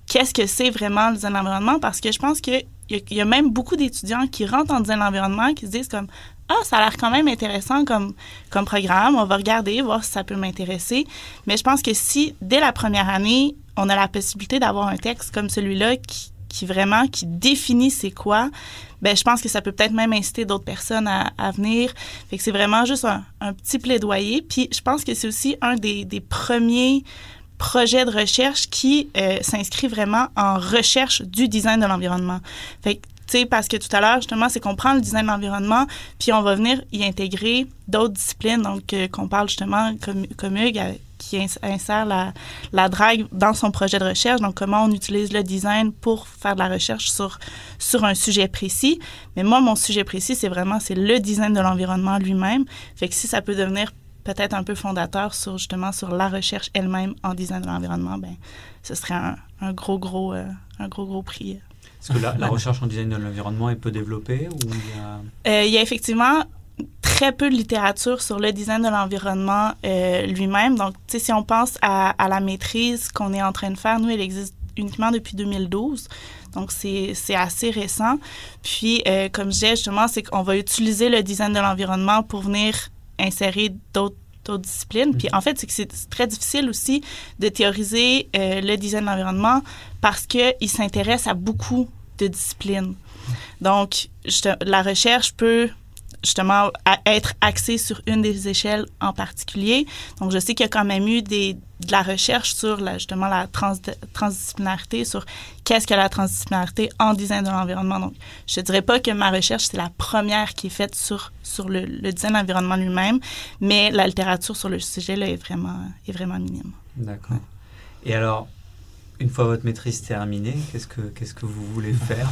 Speaker 4: qu'est-ce que c'est vraiment le design de l'environnement, parce que je pense qu'il y, y a même beaucoup d'étudiants qui rentrent en design de l'environnement qui se disent comme ah, ça a l'air quand même intéressant comme, comme programme, on va regarder, voir si ça peut m'intéresser. Mais je pense que si, dès la première année, on a la possibilité d'avoir un texte comme celui-là qui, qui vraiment, qui définit c'est quoi, ben je pense que ça peut peut-être même inciter d'autres personnes à, venir. C'est vraiment juste un, petit plaidoyer. Puis je pense que c'est aussi un des, premiers projets de recherche qui euh, s'inscrit vraiment en recherche du design de l'environnement. Tu sais, parce que tout à l'heure, justement, c'est qu'on prend le design de l'environnement, puis on va venir y intégrer d'autres disciplines, donc euh, qu'on parle justement comme, comme Hugues, qui ins- insère la, la drague dans son projet de recherche, donc comment on utilise le design pour faire de la recherche sur, sur un sujet précis. Mais moi, mon sujet précis, c'est vraiment c'est le design de l'environnement lui-même. Fait que si ça peut devenir peut-être un peu fondateur sur justement sur la recherche elle-même en design de l'environnement, ben ce serait un, un gros gros euh, un gros gros prix.
Speaker 3: Est-ce que la, la recherche en design de l'environnement est peu développée ou il y a...
Speaker 4: Euh, il y a effectivement très peu de littérature sur le design de l'environnement euh, lui-même. Donc, tu sais, si on pense à, à la maîtrise qu'on est en train de faire, nous, elle existe uniquement depuis 2012. Donc, c'est assez récent. Puis, euh, comme je disais, justement, c'est qu'on va utiliser le design de l'environnement pour venir insérer d'autres disciplines. Puis en fait, c'est que c'est très difficile aussi de théoriser euh, le design de l'environnement parce qu'il s'intéresse à beaucoup de disciplines. Donc, la recherche peut justement être axé sur une des échelles en particulier. Donc, je sais qu'il y a quand même eu des, de la recherche sur justement la trans, transdisciplinarité, sur qu'est-ce que la transdisciplinarité en design de l'environnement. Donc, je ne dirais pas que ma recherche, c'est la première qui est faite sur, sur le, le design de l'environnement lui-même, mais la littérature sur le sujet là, est, vraiment, est vraiment minime.
Speaker 3: D'accord. Et alors, une fois votre maîtrise terminée, qu'est-ce que, qu'est-ce que vous voulez faire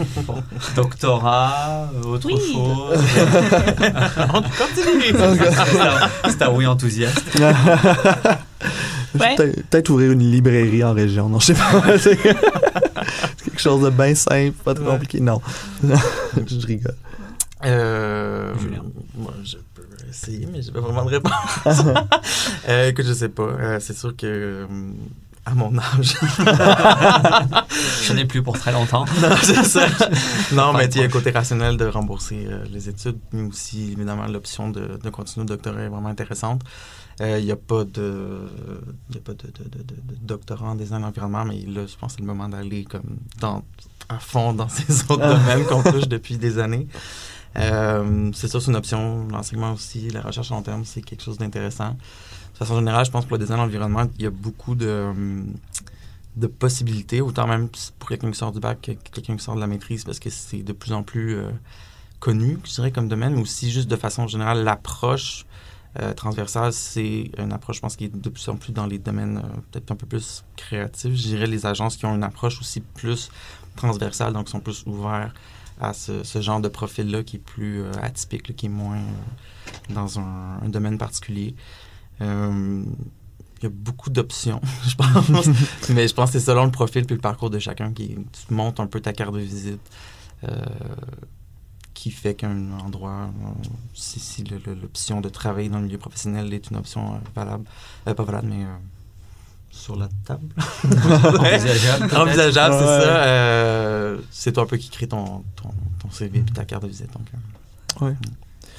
Speaker 3: euh, bon, Doctorat, euh, autre
Speaker 4: Oui.
Speaker 3: chose [laughs]
Speaker 6: On continue!
Speaker 3: C'est un- C'est un oui enthousiaste.
Speaker 4: Ouais.
Speaker 5: Peut- Peut-être ouvrir une librairie en région. Non, je sais pas. [laughs] C'est quelque chose de bien simple, pas trop
Speaker 6: Ouais.
Speaker 5: compliqué. Non. [laughs] je rigole.
Speaker 6: Euh,
Speaker 3: Julien.
Speaker 6: moi, je peux essayer, mais j'ai pas vraiment de réponse. euh, écoute, je sais pas. Euh, c'est sûr que euh, à mon âge, [laughs]
Speaker 3: J'en ai plus pour très longtemps. [laughs]
Speaker 6: non, ça. Non, mais il y a le côté rationnel de rembourser euh, les études, mais aussi évidemment l'option de, de continuer le doctorat est vraiment intéressante. Euh, Il n'y a pas de, y a pas de, de, doctorat en design environnement, mais là, je pense que c'est le moment d'aller comme dans, à fond dans [laughs] ces autres domaines qu'on touche depuis des années. Euh, c'est ça, c'est une option. L'enseignement aussi, la recherche à long terme, c'est quelque chose d'intéressant. De façon générale, je pense que pour le design environnement, il y a beaucoup de, de possibilités, autant même pour quelqu'un qui sort du bac que quelqu'un qui sort de la maîtrise, parce que c'est de plus en plus euh, connu, je dirais, comme domaine, mais aussi juste de façon générale, l'approche euh, transversale, c'est une approche, je pense, qui est de plus en plus dans les domaines euh, peut-être un peu plus créatifs. Je dirais les agences qui ont une approche aussi plus transversale, donc sont plus ouverts à ce, genre de profil-là qui est plus atypique, qui est moins dans un domaine particulier. Euh, il y a beaucoup d'options, [laughs] je pense. Mais je pense que c'est selon le profil puis le parcours de chacun qui tu montes un peu ta carte de visite. euh, qui fait qu'un endroit, euh, si, si l'option de travailler dans le milieu professionnel est une option euh, valable, euh, pas valable, mais euh, sur la table. [laughs]
Speaker 3: Envisageable.
Speaker 6: Envisageable, c'est
Speaker 5: Ouais.
Speaker 6: ça. Euh, c'est toi un peu qui crée ton, ton, ton CV et ta carte de visite. Donc, euh,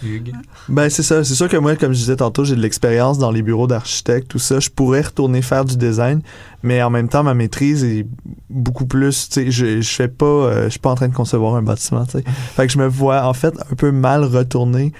Speaker 3: Hugues.
Speaker 5: Ben, c'est ça. C'est sûr que moi, comme je disais tantôt, j'ai de l'expérience dans les bureaux d'architectes, tout ça. Je pourrais retourner faire du design, mais en même temps, ma maîtrise est beaucoup plus, tu sais, je, je fais pas, euh, je suis pas en train de concevoir un bâtiment, tu sais. [laughs] Fait que je me vois, en fait, un peu mal retourner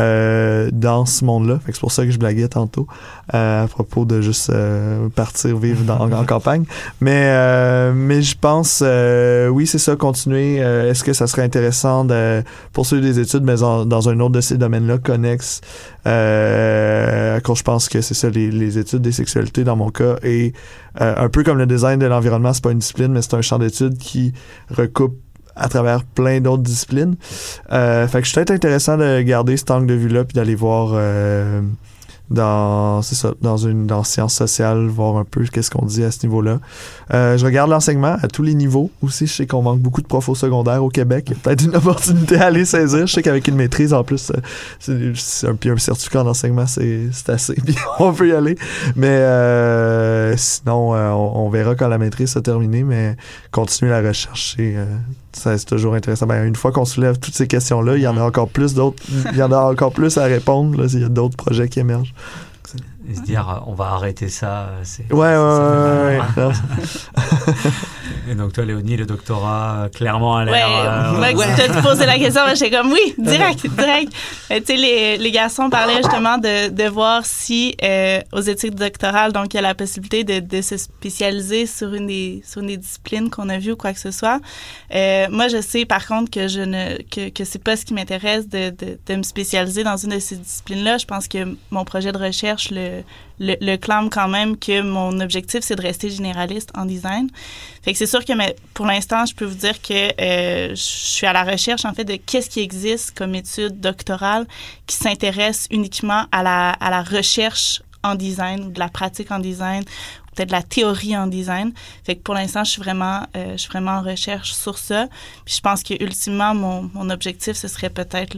Speaker 5: euh, dans ce monde-là. Fait que c'est pour ça que je blaguais tantôt euh, à propos de juste euh, partir vivre dans, en, en [laughs] campagne. Mais euh, mais je pense, euh, oui, c'est ça, continuer. Euh, Est-ce que ça serait intéressant de poursuivre des études, mais en- dans un autre de ces domaines-là, connexes, euh, quand je pense que c'est ça, les, les études des sexualités dans mon cas, et euh, un peu comme le design de l'environnement, c'est pas une discipline, mais c'est un champ d'études qui recoupe à travers plein d'autres disciplines. Euh, fait que je peut-être intéressant de garder cet angle de vue-là, puis d'aller voir euh, dans, c'est ça, dans une dans sciences sociales, voir un peu qu'est-ce qu'on dit à ce niveau-là. Euh, je regarde l'enseignement à tous les niveaux aussi. Je sais qu'on manque beaucoup de profs au secondaire au Québec. Il y a peut-être une [laughs] opportunité à aller saisir. Je sais qu'avec une maîtrise, en plus, euh, c'est un, un certificat d'enseignement, c'est c'est assez. [laughs] Puis on peut y aller. Mais euh, sinon, euh, on, on verra quand la maîtrise sera terminée. Mais continuer la recherche, c'est euh, c'est toujours intéressant. Ben, une fois qu'on soulève toutes ces questions-là, il y en a encore plus d'autres. Il y en a encore plus à répondre. Là, il y a d'autres projets qui émergent.
Speaker 3: Et se dire, on va arrêter ça. c'est-
Speaker 5: Ouais, ouais, ouais, ouais. [laughs] [laughs]
Speaker 3: Et donc, toi, Léonie, le doctorat, clairement, a
Speaker 4: Ouais,
Speaker 3: l'air.
Speaker 4: moi,
Speaker 3: ouais.
Speaker 4: quand tu as posé la question, moi, j'étais comme oui, [laughs] direct, direct. Euh, tu sais, les, les garçons parlaient justement de, de voir si euh, aux études doctorales, donc il y a la possibilité de, de se spécialiser sur une des sur une des disciplines qu'on a vues ou quoi que ce soit. Euh, moi, je sais par contre que je ne que, que c'est pas ce qui m'intéresse de, de, de me spécialiser dans une de ces disciplines-là. Je pense que mon projet de recherche le, le, le clame quand même que mon objectif c'est de rester généraliste en design. Fait que c'est sûr que mais pour l'instant, je peux vous dire que euh, je suis à la recherche en fait de qu'est-ce qui existe comme étude doctorale qui s'intéresse uniquement à la, à la recherche en design de la pratique en design peut-être de la théorie en design. Fait que pour l'instant, je suis vraiment euh, je suis vraiment en recherche sur ça. Puis je pense que ultimement mon, mon objectif ce serait peut-être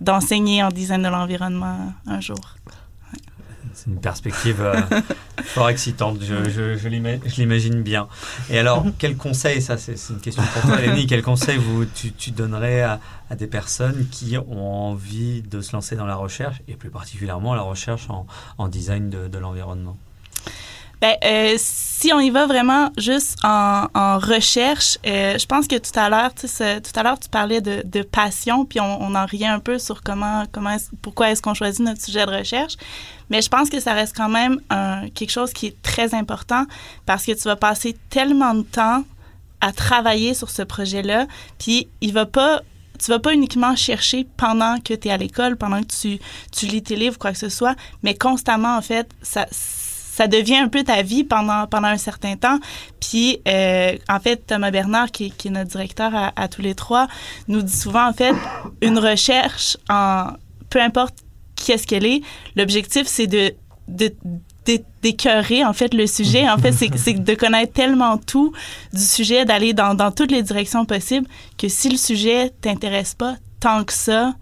Speaker 4: d'enseigner en design de l'environnement un jour.
Speaker 3: C'est une perspective euh, [laughs] fort excitante, je, je, je l'ima- je l'imagine bien. Et alors, quel conseil, ça c'est une question pour toi, Léonie, quel conseil vous, tu, tu donnerais à, à des personnes qui ont envie de se lancer dans la recherche, et plus particulièrement la recherche en, en design de, de l'environnement?
Speaker 4: Ben, euh, si on y va vraiment juste en, recherche, euh, je pense que tout à l'heure, tu tout à l'heure, tu parlais de, passion, puis on, en riait un peu sur comment, comment pourquoi est-ce qu'on choisit notre sujet de recherche. Mais je pense que ça reste quand même quelque chose qui est très important parce que tu vas passer tellement de temps à travailler sur ce projet-là, puis il va pas tu vas pas uniquement chercher pendant que tu es à l'école, pendant que tu, tu lis tes livres, quoi que ce soit, mais constamment, en fait, ça, ça devient un peu ta vie pendant, pendant un certain temps. Puis, euh, en fait, Thomas Bernard, qui, qui est notre directeur à, à tous les trois, nous dit souvent, en fait, une recherche, en peu importe qu'est-ce qu'elle est, l'objectif, c'est de, de d'é- d'écœurer en fait le sujet en fait c'est c'est de connaître tellement tout du sujet d'aller dans, dans toutes les directions possibles que si le sujet t'intéresse pas tant que ça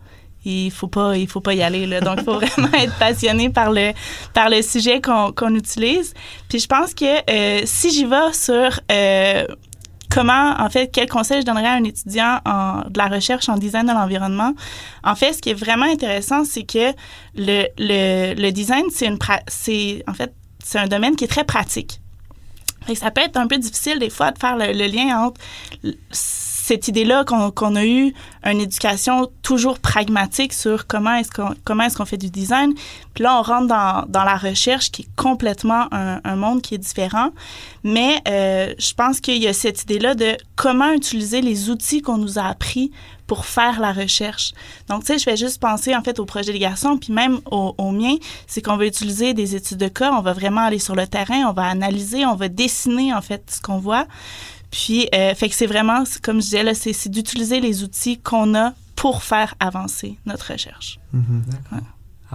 Speaker 4: il faut pas il faut pas y aller là. donc il faut [laughs] vraiment être passionné par le par le sujet qu'on qu'on utilise puis je pense que euh, si j'y vais sur euh, comment, en fait, quel conseil je donnerais à un étudiant en, de la recherche en design de l'environnement? En fait, ce qui est vraiment intéressant, c'est que le, le, le design, c'est une, c'est, en fait, c'est un domaine qui est très pratique. Fait que ça peut être un peu difficile des fois de faire le, lien entre cette idée-là qu'on a eu une éducation toujours pragmatique sur comment est-ce qu'on comment est-ce qu'on fait du design. Puis là, on rentre dans, dans la recherche qui est complètement un, un monde qui est différent. Mais euh, je pense qu'il y a cette idée-là de comment utiliser les outils qu'on nous a appris pour faire la recherche. Donc, tu sais, je vais juste penser en fait au projet des garçons, puis même au, au mien, c'est qu'on va utiliser des études de cas, on va vraiment aller sur le terrain, on va analyser, on va dessiner en fait ce qu'on voit. Puis, euh, fait que c'est vraiment, comme je disais, là, c'est c'est d'utiliser les outils qu'on a pour faire avancer notre recherche.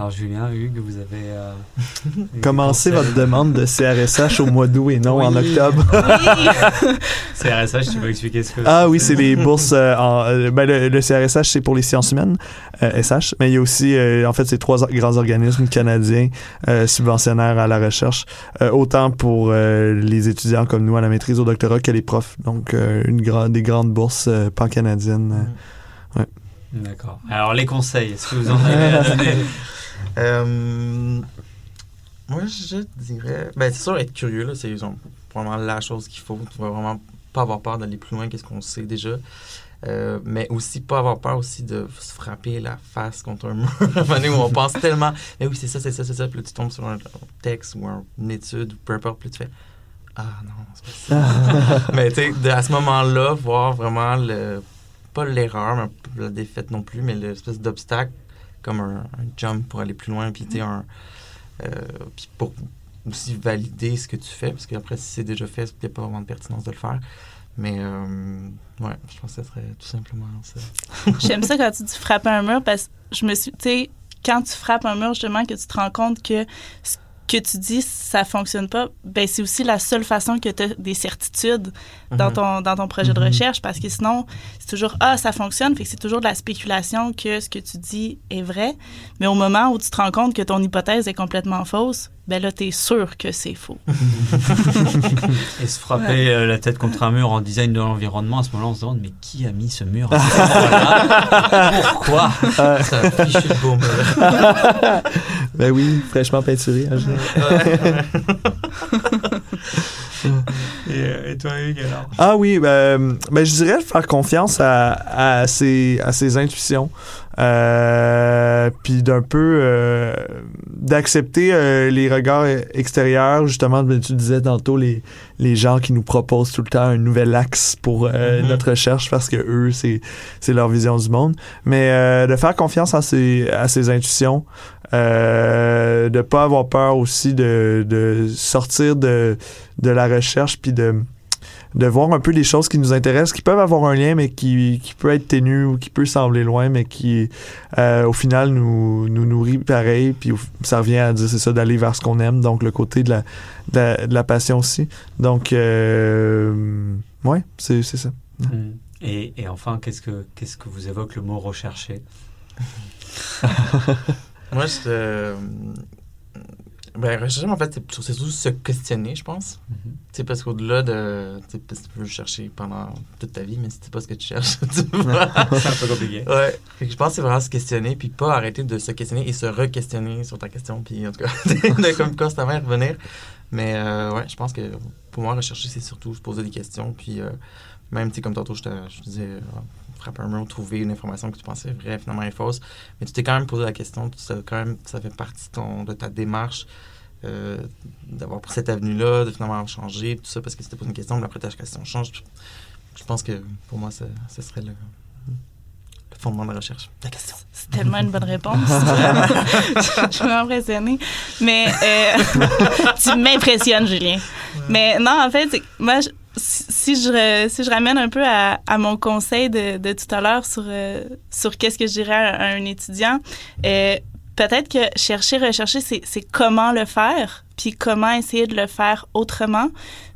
Speaker 3: Alors Julien, Hugues, vous avez... euh, [laughs]
Speaker 5: Commencez votre demande de CRSH au mois d'août et non en
Speaker 3: Oui.
Speaker 5: octobre. [laughs] [laughs]
Speaker 3: CRSH, tu peux expliquer ce que
Speaker 5: Ah oui, c'est les bourses. euh, en, euh, ben, le, le CRSH, c'est pour les sciences humaines, euh, SH, mais il y a aussi, euh, en fait, c'est trois grands organismes canadiens euh, subventionnaires à la recherche, euh, autant pour euh, les étudiants comme nous à la maîtrise au doctorat que les profs. Donc, euh, une grande, des grandes bourses euh, pan-canadiennes. euh.
Speaker 3: D'accord. Alors les conseils, est-ce que vous en avez à donner?
Speaker 6: Euh, moi, je dirais. Ben, c'est sûr, être curieux, là, c'est vraiment la chose qu'il faut. Tu vas vraiment pas avoir peur d'aller plus loin qu'est-ce qu'on sait déjà. Euh, mais aussi pas avoir peur aussi de se frapper la face contre un [laughs] mur. Où on pense tellement, mais oui, c'est ça, c'est ça, c'est ça. Puis là, tu tombes sur un texte ou un- une étude ou peu importe, puis tu fais Ah non, c'est pas ça. [laughs] mais tu sais, à ce moment-là, voir vraiment le. Pas l'erreur, la défaite non plus, mais l'espèce d'obstacle comme un, un jump pour aller plus loin, puis sais, un. euh, puis pour aussi valider ce que tu fais, parce qu'après, si c'est déjà fait, il n'y a pas vraiment de pertinence de le faire. Mais, euh, ouais, je pense que ce serait tout simplement ça. [laughs]
Speaker 4: J'aime ça quand tu dis frapper un mur parce que je me suis, tu sais, quand tu frappes un mur, justement, que tu te rends compte que ce que tu dis, ça fonctionne pas, ben c'est aussi la seule façon que tu as des certitudes dans
Speaker 6: Mhm.
Speaker 4: ton, dans ton projet de
Speaker 5: Mhm.
Speaker 4: recherche parce que sinon, c'est toujours Ah, ça fonctionne, fait que c'est toujours de la spéculation que ce que tu dis est vrai. Mais au moment où tu te rends compte que ton hypothèse est complètement fausse, ben là, tu es sûr que c'est faux. [laughs]
Speaker 3: Et se frapper euh, la tête contre un mur en design de l'environnement, à ce moment-là, on se demande mais qui a mis ce mur [laughs] Pourquoi?
Speaker 6: Ça a fichu le beau mur. [laughs]
Speaker 5: ben oui, fraîchement peinturé. hein, je-
Speaker 3: et, et toi, Hugues, alors?
Speaker 5: Ah oui, ben, ben, je dirais faire confiance à, à, ses, à ses intuitions. Euh, puis d'un peu euh, d'accepter euh, les regards extérieurs, justement, ben, tu disais tantôt les, les gens qui nous proposent tout le temps un nouvel axe pour euh,
Speaker 6: Mhm.
Speaker 5: notre recherche parce que eux, c'est, c'est leur vision du monde. Mais euh, de faire confiance à ses, à ses intuitions, euh, de pas avoir peur aussi de, de sortir de, de la recherche puis de de voir un peu les choses qui nous intéressent, qui peuvent avoir un lien, mais qui, qui peut être ténu ou qui peut sembler loin, mais qui, euh, au final, nous, nous nourrit pareil. Puis ça revient à dire, c'est ça, d'aller vers ce qu'on aime. Donc, le côté de la, de la, de la passion aussi. Donc, euh, ouais, c'est c'est ça.
Speaker 3: Mm. et, et enfin, qu'est-ce que, qu'est-ce que vous évoque le mot rechercher? [laughs]
Speaker 6: Moi, je, euh, Ben, rechercher, en fait, c'est surtout se questionner, je pense. Tu sais, parce qu'au-delà de. Tu tu peux chercher pendant toute ta vie, mais si c'est pas ce que tu cherches, [laughs] tu vas. [laughs]
Speaker 3: C'est un peu compliqué.
Speaker 6: Ouais. Fait que je pense que c'est vraiment se questionner, puis pas arrêter de se questionner et se re-questionner sur ta question, puis en tout cas, [laughs] de comme constamment y revenir. Mais euh, ouais, je pense que pour moi, rechercher, c'est surtout se poser des questions, puis euh, même, tu sais, comme tantôt, je te, je te disais, frapper un mur, trouver une information que tu pensais vraie, finalement, est fausse. Mais tu t'es quand même posé la question, tu sais, quand même, ça fait partie de, ton, de ta démarche. euh, d'avoir pris cette avenue-là, de finalement changer, tout ça, parce que c'était posé une question, mais après ta question change. Je pense que pour moi, ça, ça serait le, le fondement de la recherche. La question.
Speaker 4: C'est tellement une bonne réponse. [laughs] [laughs] je suis impressionnée. Mais euh, [laughs] tu m'impressionnes, Julien. Mais non, en fait, moi, je- si je, si je ramène un peu à, à mon conseil de, de tout à l'heure sur, euh, sur qu'est-ce que je dirais à, à un étudiant, euh, peut-être que chercher, rechercher, c'est c'est comment le faire, puis comment essayer de le faire autrement.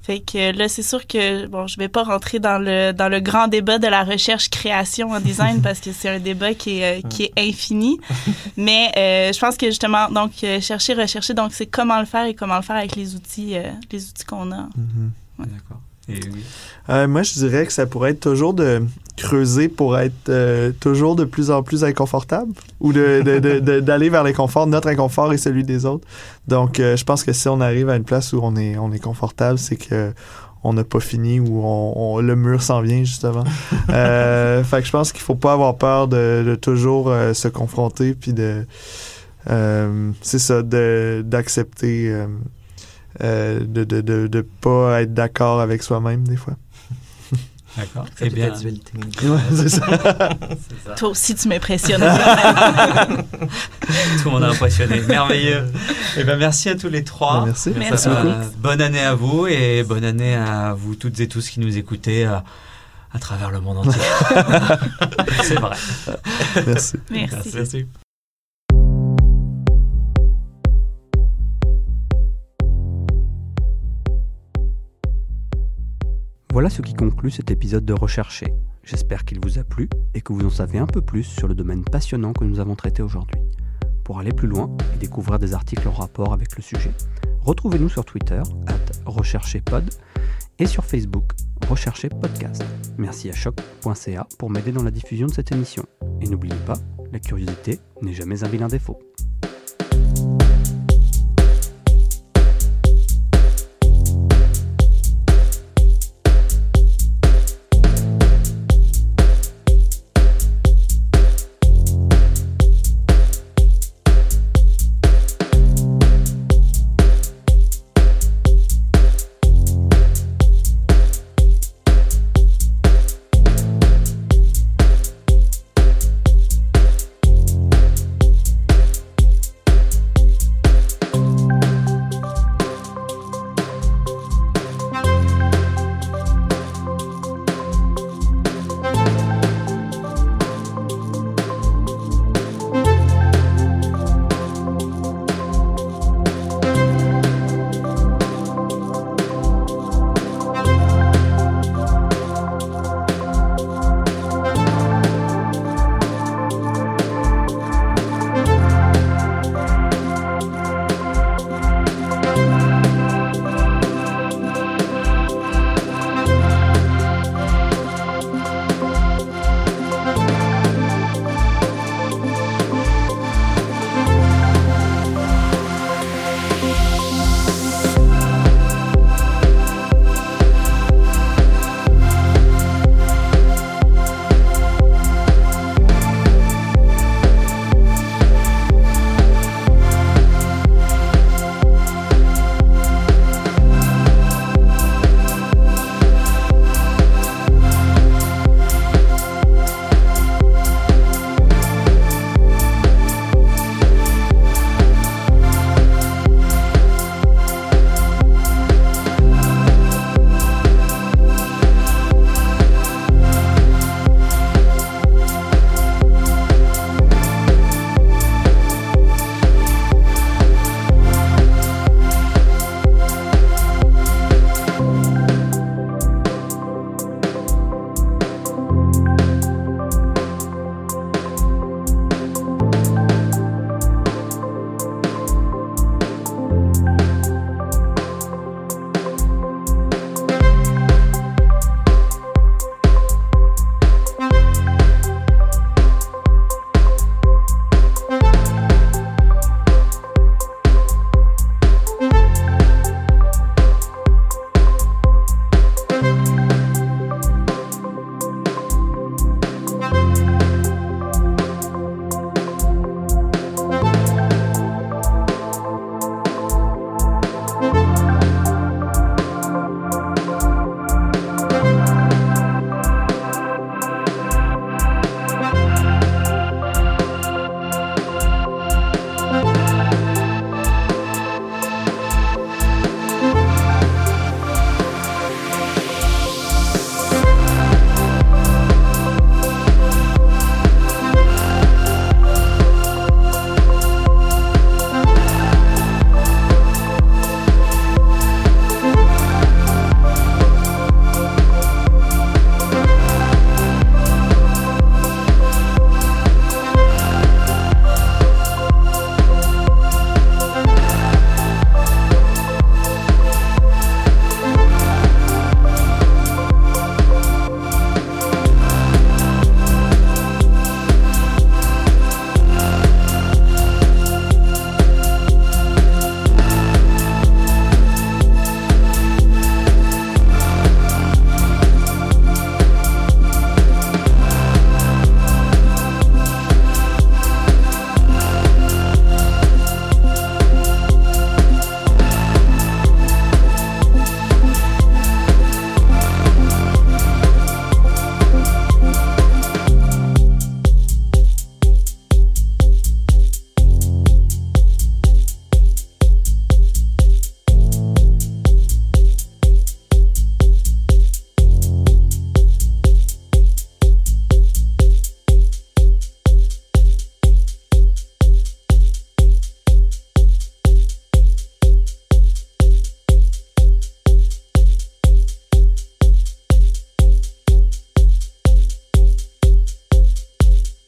Speaker 4: Fait que là, c'est sûr que, bon, je vais pas rentrer dans le, dans le grand débat de la recherche-création en design parce que c'est un débat qui est, euh, qui est infini. [laughs] Mais euh, je pense que justement, donc, chercher, rechercher, donc, c'est comment le faire et comment le faire avec les outils, euh, les outils qu'on a.
Speaker 5: Mhm.
Speaker 3: D'accord. Et oui.
Speaker 5: Euh, moi, je dirais que ça pourrait être toujours de creuser pour être euh, toujours de plus en plus inconfortable ou de- de- de- de- [laughs] d'aller vers l'inconfort. Notre inconfort et celui des autres. Donc, euh, je pense que si on arrive à une place où on est, on est confortable, c'est que on n'a pas fini ou on, on- le mur s'en vient, justement. [laughs] fait que je pense qu'il faut pas avoir peur de, toujours se confronter puis de... c'est ça, d'accepter... euh, de, de, de, de pas être d'accord avec soi-même des fois. [laughs]
Speaker 3: D'accord.
Speaker 6: C'est
Speaker 3: Eh bien,
Speaker 6: la dualité.
Speaker 5: Ouais, c'est ça.
Speaker 3: c'est ça.
Speaker 4: Toi aussi, tu m'impressionnes. [laughs]
Speaker 3: Tout le monde a impressionné. Merveilleux. Eh ben, merci à tous les trois.
Speaker 5: Ben, merci.
Speaker 3: Euh, bonne année à vous et bonne année à vous toutes et tous qui nous écoutez euh, à travers le monde entier. [laughs] c'est vrai.
Speaker 5: Merci.
Speaker 4: Merci.
Speaker 6: Merci.
Speaker 7: Voilà ce qui conclut cet épisode de Rechercher. J'espère qu'il vous a plu et que vous en savez un peu plus sur le domaine passionnant que nous avons traité aujourd'hui. Pour aller plus loin et découvrir des articles en rapport avec le sujet, retrouvez-nous sur Twitter, at recherchezpod, et sur Facebook, Rechercher Podcast. Merci à choc.ca pour m'aider dans la diffusion de cette émission. Et n'oubliez pas, la curiosité n'est jamais un vilain défaut.